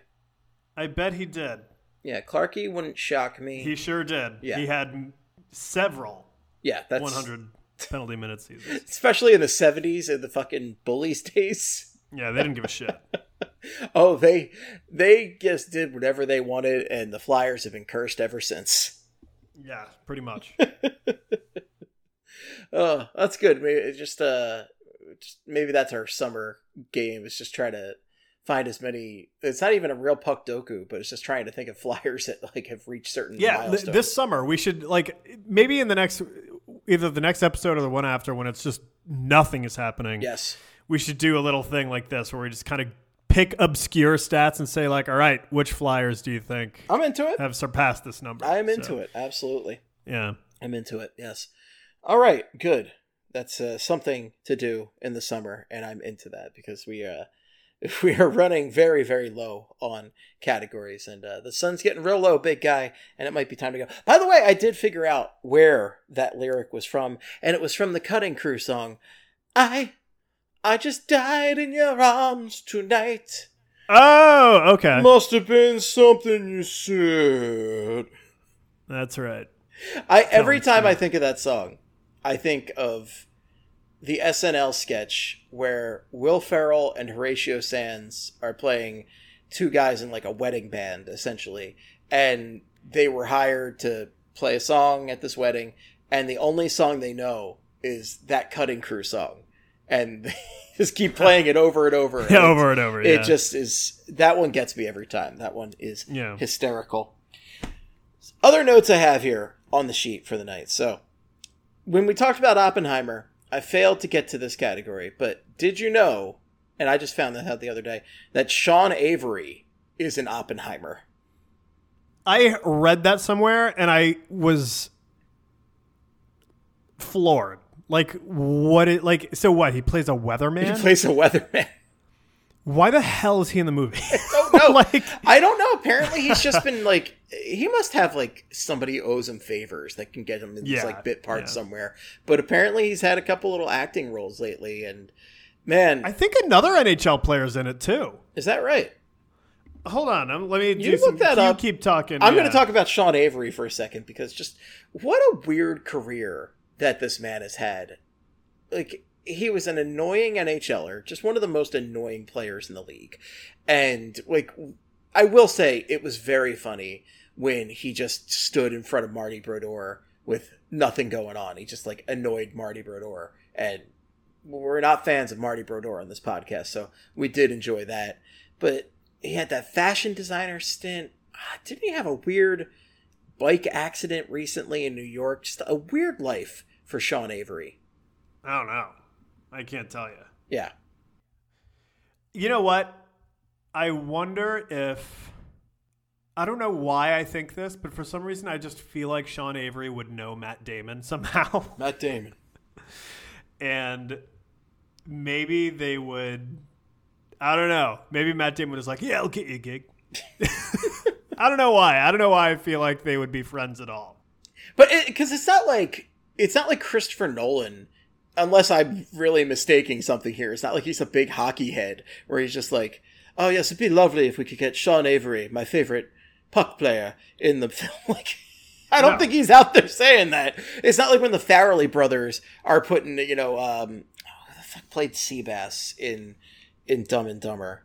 I bet he did. Yeah, Clarky wouldn't shock me. He sure did. Yeah. He had several. Yeah, that's 100 penalty minute seasons. Especially in the 70s in the fucking bullies days. Yeah, they didn't give a shit. oh, they they just did whatever they wanted and the Flyers have been cursed ever since. Yeah, pretty much. oh, that's good. Maybe just uh just, maybe that's our summer game. Is just try to find as many. It's not even a real Puckdoku, but it's just trying to think of flyers that like have reached certain. Yeah, th- this summer we should like maybe in the next either the next episode or the one after when it's just nothing is happening. Yes, we should do a little thing like this where we just kind of pick obscure stats and say like, all right, which flyers do you think? I'm into it. Have surpassed this number. I'm into so, it. Absolutely. Yeah, I'm into it. Yes. All right. Good. That's uh, something to do in the summer, and I'm into that because we uh we are running very very low on categories and uh, the sun's getting real low big guy and it might be time to go. By the way i did figure out where that lyric was from and it was from the cutting crew song i i just died in your arms tonight. Oh okay. Must have been something you said. That's right. I every time i think of that song i think of the SNL sketch where Will Ferrell and Horatio Sanz are playing two guys in like a wedding band essentially and they were hired to play a song at this wedding and the only song they know is that cutting crew song and they just keep playing it over and over yeah, over and over yeah. it just is that one gets me every time that one is yeah. hysterical other notes i have here on the sheet for the night so when we talked about oppenheimer I failed to get to this category, but did you know, and I just found that out the other day, that Sean Avery is an Oppenheimer? I read that somewhere and I was floored. Like what it like so what, he plays a weatherman? He plays a weatherman. Why the hell is he in the movie? I don't know. like, I don't know. Apparently, he's just been like he must have like somebody owes him favors that can get him in yeah, these like bit parts yeah. somewhere. But apparently, he's had a couple little acting roles lately, and man, I think another NHL player's in it too. Is that right? Hold on, I'm, let me you look some, that you up. Keep talking. I'm yeah. going to talk about Sean Avery for a second because just what a weird career that this man has had. Like he was an annoying NHLer, just one of the most annoying players in the league. And like I will say it was very funny when he just stood in front of Marty Brodeur with nothing going on. He just like annoyed Marty Brodeur and we're not fans of Marty Brodeur on this podcast, so we did enjoy that. But he had that fashion designer stint. Ah, didn't he have a weird bike accident recently in New York? Just a weird life for Sean Avery. I don't know. I can't tell you. Yeah. You know what? I wonder if I don't know why I think this, but for some reason I just feel like Sean Avery would know Matt Damon somehow. Matt Damon. and maybe they would I don't know. Maybe Matt Damon was like, "Yeah, I'll get you a gig." I don't know why. I don't know why I feel like they would be friends at all. But because it, it's not like it's not like Christopher Nolan, unless I'm really mistaking something here. It's not like he's a big hockey head where he's just like, "Oh yes, it'd be lovely if we could get Sean Avery, my favorite puck player, in the film." like, I don't No. think he's out there saying that. It's not like when the Farrelly brothers are putting, you know, um, who the fuck played Seabass in in Dumb and Dumber.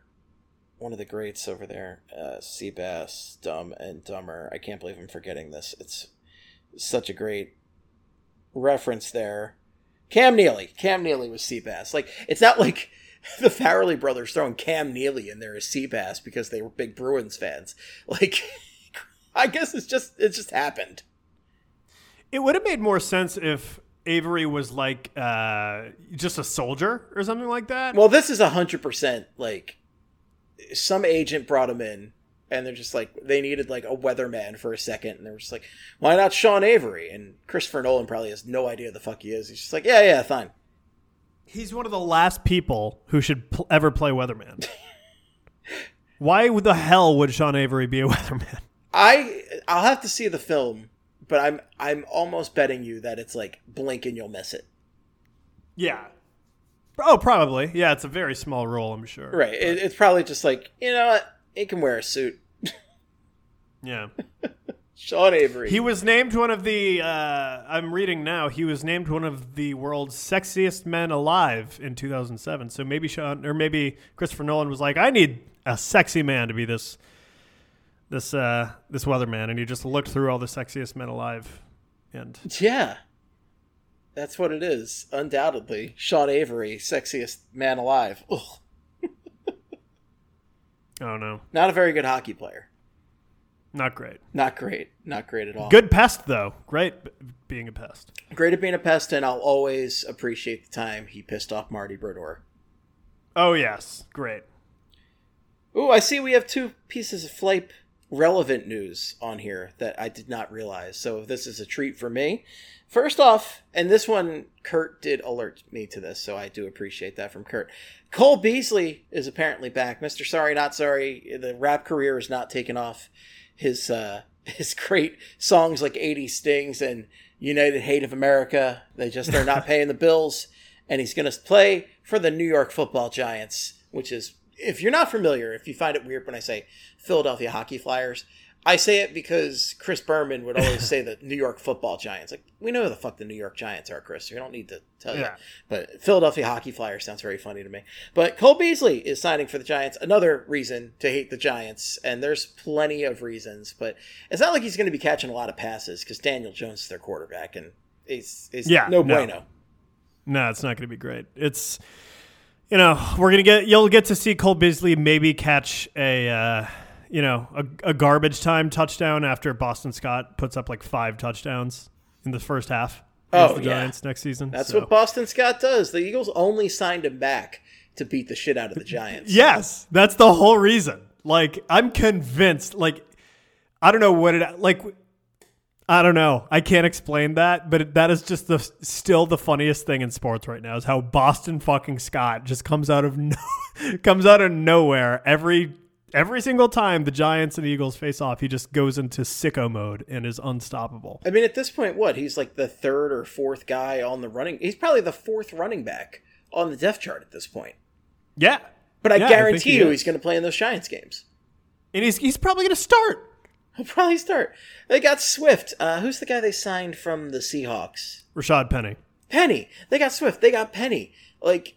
One of the greats over there, uh, Seabass, Dumb and Dumber. I can't believe I'm forgetting this. It's such a great reference there. Cam Neely. Cam Neely was Seabass. Like, it's not like the Farrelly brothers throwing Cam Neely in there as Seabass because they were big Bruins fans. Like, I guess it's just it just happened. It would have made more sense if Avery was like uh, just a soldier or something like that. Well, this is a hundred percent like some agent brought him in, and they're just like they needed like a weatherman for a second, and they were just like, why not Sean Avery? And Christopher Nolan probably has no idea who the fuck he is. He's just like, yeah, yeah, fine. He's one of the last people who should pl- ever play weatherman. Why the hell would Sean Avery be a weatherman? I I'll have to see the film, but I'm I'm almost betting you that it's like blink and you'll miss it. Yeah. Oh, probably. Yeah, it's a very small role, I'm sure. Right. It, it's probably just like you know what he can wear a suit. Yeah. Sean Avery. He was named one of the. Uh, I'm reading now. He was named one of the world's sexiest men alive in 2007. So maybe Sean, or maybe Christopher Nolan was like, "I need a sexy man to be this, this, uh, this weatherman," and he just looked through all the sexiest men alive, and yeah. That's what it is, undoubtedly. Sean Avery, sexiest man alive. Ugh. Oh no, Not a very good hockey player. not great. Not great. Not great at all. Good pest though. Great being a pest. Great at being a pest, and I'll always appreciate the time he pissed off Marty Brodeur. Oh yes, great. Ooh, I see we have two pieces of Flipe relevant news on here that I did not realize. So this is a treat for me. First off, and this one, Kurt did alert me to this, so I do appreciate that from Kurt. Cole Beasley is apparently back. Mr. Sorry Not Sorry, the rap career is not taken off his uh, his great songs like 80 Stings and United Hate of America. They just they're not paying the bills, and he's going to play for the New York Football Giants, which is if you're not familiar, if you find it weird when I say Philadelphia Hockey Flyers, I say it because Chris Berman would always say the New York Football Giants. Like we know who the fuck the New York Giants are, Chris. We don't need to tell you. But Philadelphia Hockey Flyers sounds very funny to me. But Cole Beasley is signing for the Giants. Another reason to hate the Giants, and there's plenty of reasons. But it's not like he's going to be catching a lot of passes because Daniel Jones is their quarterback, and he's, he's Yeah, no no. bueno. No, it's not going to be great. It's, you know, we're gonna get you'll get to see Cole Beasley maybe catch a, uh, you know, a, a garbage time touchdown after Boston Scott puts up like five touchdowns in the first half. Oh, the yeah. Giants next season. That's So- what Boston Scott does. The Eagles only signed him back to beat the shit out of the Giants. Yes, that's the whole reason. Like, I'm convinced. Like, I don't know what it like. I don't know. I can't explain that, but that is just the still the funniest thing in sports right now is how Boston fucking Scott just comes out of no, comes out of nowhere every every single time the Giants and Eagles face off. He just goes into sicko mode and is unstoppable. I mean, at this point, what? He's like the third or fourth guy on the running. He's probably the fourth running back on the depth chart at this point. Yeah, But I Yeah, I guarantee he you is. he's going to play in those Giants games. and he's he's probably gonna start. He'll probably start. They got Swift. Uh, who's the guy they signed from the Seahawks? Rashaad Penny. Penny. They got Swift. They got Penny. Like,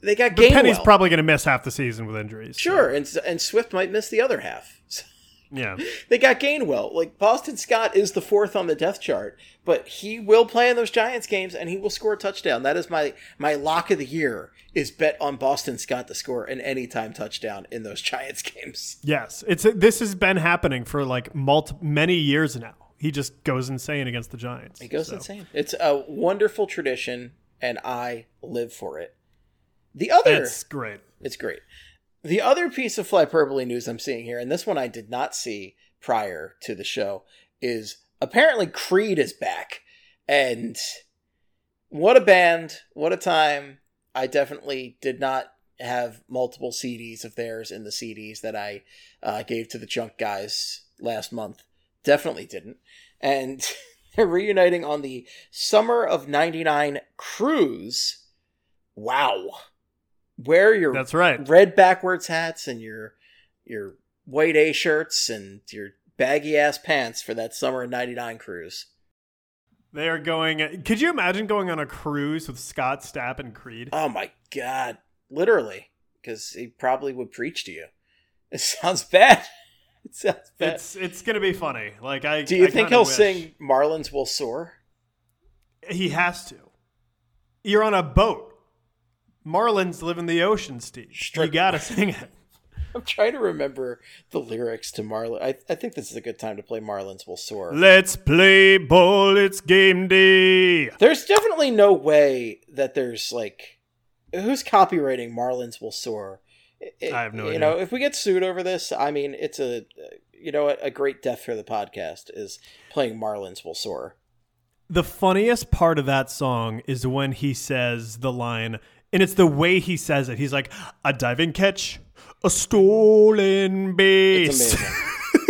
they got But Gainwell. Penny's probably gonna miss half the season with injuries. so, Sure, and, and Swift might miss the other half. yeah. They got Gainwell. Like Boston Scott is the fourth on the death chart, but he will play in those Giants games and he will score a touchdown. That is my my lock of the year is bet on Boston Scott to score an anytime touchdown in those Giants games. Yes, it's this has been happening for like multi, many years now. He just goes insane against the Giants. He goes So, insane. It's a wonderful tradition and I live for it. The other It's great. It's great. The other piece of Flyperbole news I'm seeing here, and this one I did not see prior to the show, is apparently Creed is back. And what a band, what a time. I definitely did not have multiple CDs of theirs in the CDs that I uh, gave to the junk guys last month. Definitely didn't. And they're reuniting on the Summer of 99 cruise. Wow. Wear your That's right. red backwards hats and your your white A shirts and your baggy ass pants for that summer 99 cruise. They are going. Could you imagine going on a cruise with Scott Stapp and Creed? Oh my god, literally, because he probably would preach to you. It sounds bad. It sounds bad. It's it's gonna be funny. Like I. Do you I think he'll wish. sing "Marlins Will Soar"? He has to. You're on a boat. Marlins live in the ocean, Steve. Stri- You gotta sing it. I'm trying to remember the lyrics to Marlin. I, I think this is a good time to play "Marlins Will Soar." Let's play ball. It's game day. There's definitely no way that there's like, who's copywriting "Marlins Will Soar"? It- I have no You idea. know, if we get sued over this, I mean, it's a, you know, a, a great death for the podcast is playing "Marlins Will Soar." The funniest part of that song is when he says the line, and it's the way he says it. He's like, "A diving catch, a stolen base." It's amazing.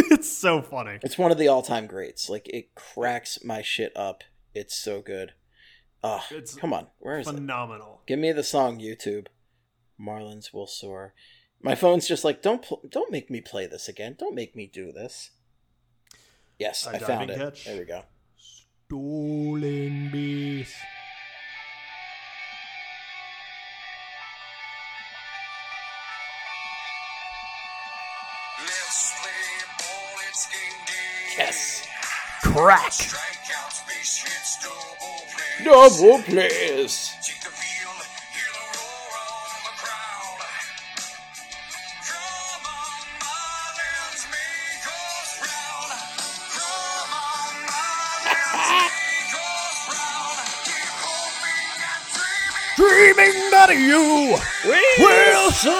it's so funny. It's one of the all-time greats. Like it cracks my shit up. It's so good. Oh, It's come on, where is it? Phenomenal. Give me the song YouTube. Marlins will soar. My phone's just like don't pl- don't make me play this again. Don't make me do this. Yes, I found it. catch. There we go. Stolen base. Yes. Crack. Strikeouts, base hits, double plays. Dreaming that you Will soar.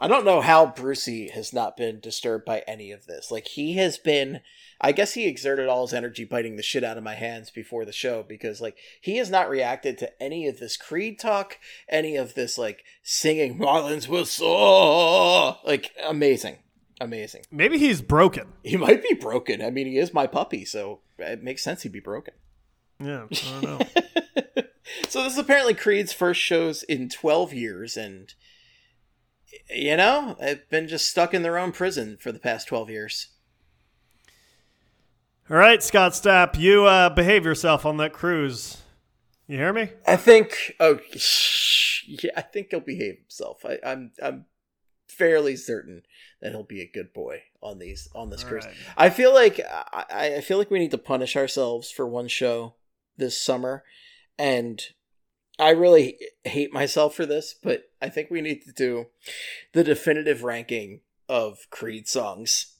I don't know how Brucey has not been disturbed by any of this. Like he has been I guess he exerted all his energy biting the shit out of my hands before the show because like he has not reacted to any of this Creed talk, any of this like singing Marlins will soar. Like amazing. Amazing. Maybe he's broken. He might be broken. I mean, he is my puppy, so it makes sense he'd be broken. Yeah, I don't know. so this is apparently Creed's first shows in 12 years and you know, they've been just stuck in their own prison for the past 12 years. All right, Scott Stapp, you uh, behave yourself on that cruise. You hear me? I think oh yeah, I think he'll behave himself. I, I'm I'm fairly certain that he'll be a good boy on these on this All cruise. right. I feel like I, I feel like we need to punish ourselves for one show this summer, and I really hate myself for this, but I think we need to do the definitive ranking of Creed songs.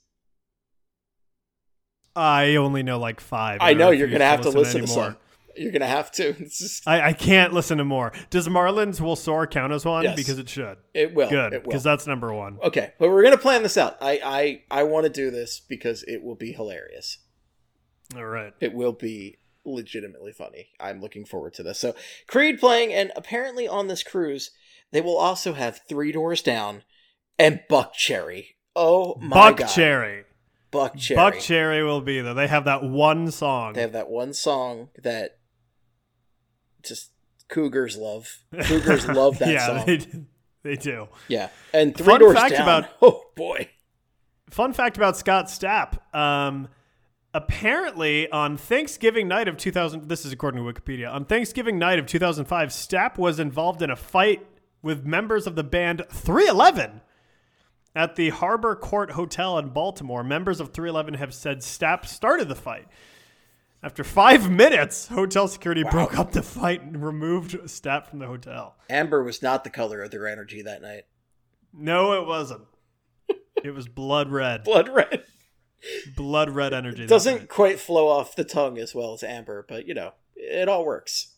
I only know like five. I know you're gonna have to listen to anymore. some. You're gonna have to. Just, I, I can't listen to more. Does Marlins Will Soar count as one? Yes. Because it should. it will. Good, It will. because that's number one. Okay, but we're gonna plan this out. I I I want to do this because it will be hilarious. All right. It will be legitimately funny. I'm looking forward to this. So Creed playing, and apparently on this cruise, they will also have Three Doors Down and Buckcherry. Oh my Buck god, Cherry. Buckcherry. Buck Cherry will be there. They have that one song. They have that one song that just Cougars love. Cougars love that yeah, song. They, do- they do. Yeah, and Three Fun Doors fact Down. about- oh boy, Fun fact about Scott Stapp. Um, apparently, on Thanksgiving night of 2000, this is according to Wikipedia. On Thanksgiving night of 2005, Stapp was involved in a fight with members of the band 311 at the Harbor Court Hotel in Baltimore. Members of 311 have said Stapp started the fight. After five minutes, hotel security broke up the fight and removed Stapp from the hotel. Amber was not the color of their energy that night. No, it wasn't. It was blood red. Blood red. Blood red energy. that doesn't night. quite flow off the tongue as well as amber, but you know, it all works.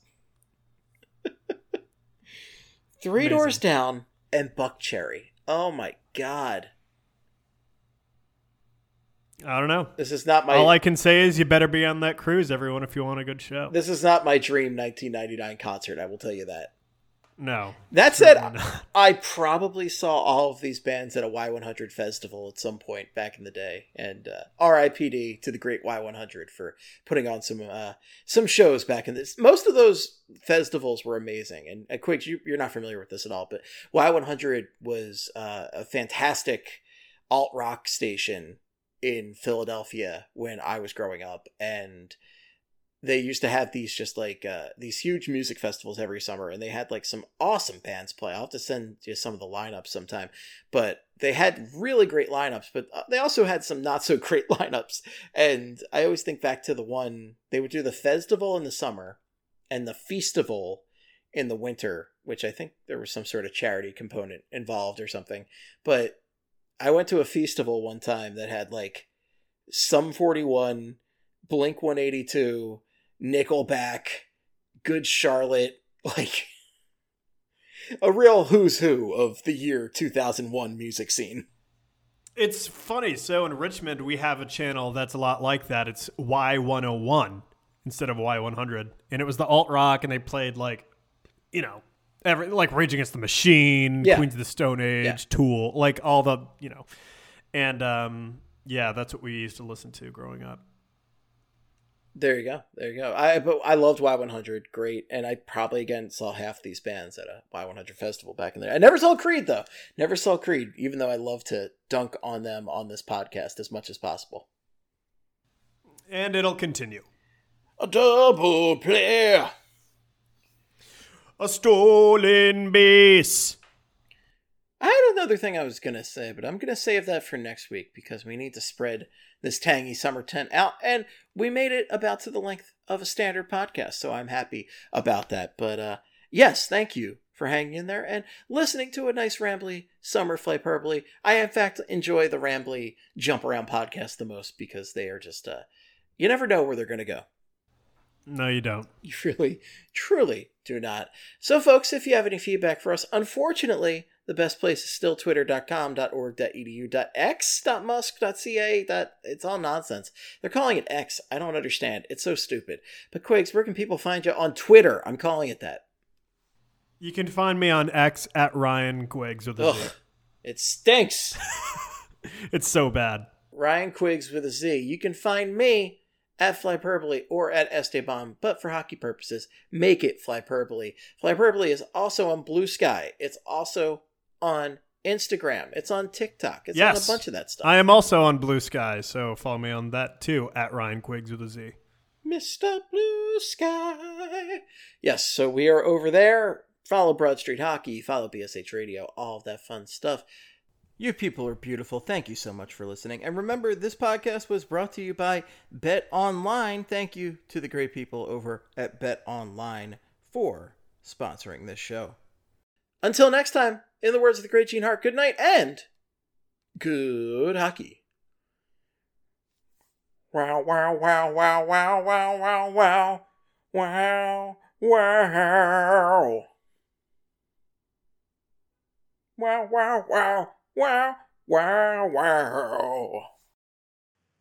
Three Amazing. doors down and Buckcherry. Oh my god. I don't know. This is not my All I can say is you better be on that cruise, everyone, if you want a good show. this is not my dream 1999 concert, I will tell you that. No. That said. I probably saw all of these bands at a Y100 festival at some point back in the day, and uh, R.I.P.D. to the great Y100 for putting on some uh, some shows back in this. Most of those festivals were amazing, and, Quigz, you, you're not familiar with this at all, but Y100 was uh, a fantastic alt rock station in Philadelphia when I was growing up, and they used to have these just like uh, these huge music festivals every summer, and they had like some awesome bands play. I'll have to send you some of the lineups sometime, but they had really great lineups. But uh, they also had some not so great lineups. And I always think back to the one they would do the festival in the summer and the festival in the winter, which I think there was some sort of charity component involved or something. But I went to a festival one time that had like Sum 41, Blink 182, Nickelback, Good Charlotte, like a real who's who of the year 2001 music scene. It's funny. So in Richmond, we have a channel that's a lot like that. It's Y101 instead of Y100. And it was the alt rock, and they played like, you know, every, like Rage Against the Machine, Yeah. Queens of the Stone Age, Yeah. Tool, like all the, you know. And um, yeah, that's what we used to listen to growing up. There you go. There you go. I but I loved Y100, great, and I probably again saw half these bands at a Y100 festival back in there. I never saw Creed though. Never saw Creed, even though I love to dunk on them on this podcast as much as possible. And it'll continue. A double player. A stolen base. I had another thing I was gonna say, but I'm gonna save that for next week because we need to spread this tangy summer tent out, and we made it about to the length of a standard podcast, so I'm happy about that. But uh, yes, thank you for hanging in there and listening to a nice rambly summer flyperbole. I in fact enjoy the rambly jump around podcast the most because they are just uh, you never know where they're gonna go. No, you don't. You really, truly do not. So, folks, if you have any feedback for us, unfortunately, the best place is still twitter.com, .org.edu, .x, .musk, .ca. That, it's all nonsense. They're calling it X. I don't understand. It's so stupid. But, Quigz, where can people find you on Twitter? I'm calling it that. You can find me on X at Ryan Quiggs with a Z. Ugh, it stinks. It's so bad. Ryan Quiggs with a Z. You can find me at Flyperbole or at Esteban, but for hockey purposes, make it Flyperbole. Flyperbole is also on Bluesky. It's also on Instagram. It's on TikTok. It's Yes. on a bunch of that stuff. I am also on Bluesky, so follow me on that too at Ryan Quiggs with a Z. Mr. Bluesky. Yes, so we are over there. Follow Broad Street Hockey, follow BSH Radio, all of that fun stuff. You people are beautiful. Thank you so much for listening. And remember, this podcast was brought to you by BetOnline. Thank you to the great people over at BetOnline for sponsoring this show. Until next time, in the words of the great Gene Hart, good night and good hockey. Wow, wow, wow, wow, wow, wow, wow, wow, wow, wow. Wow, wow, wow, wow, wow, wow.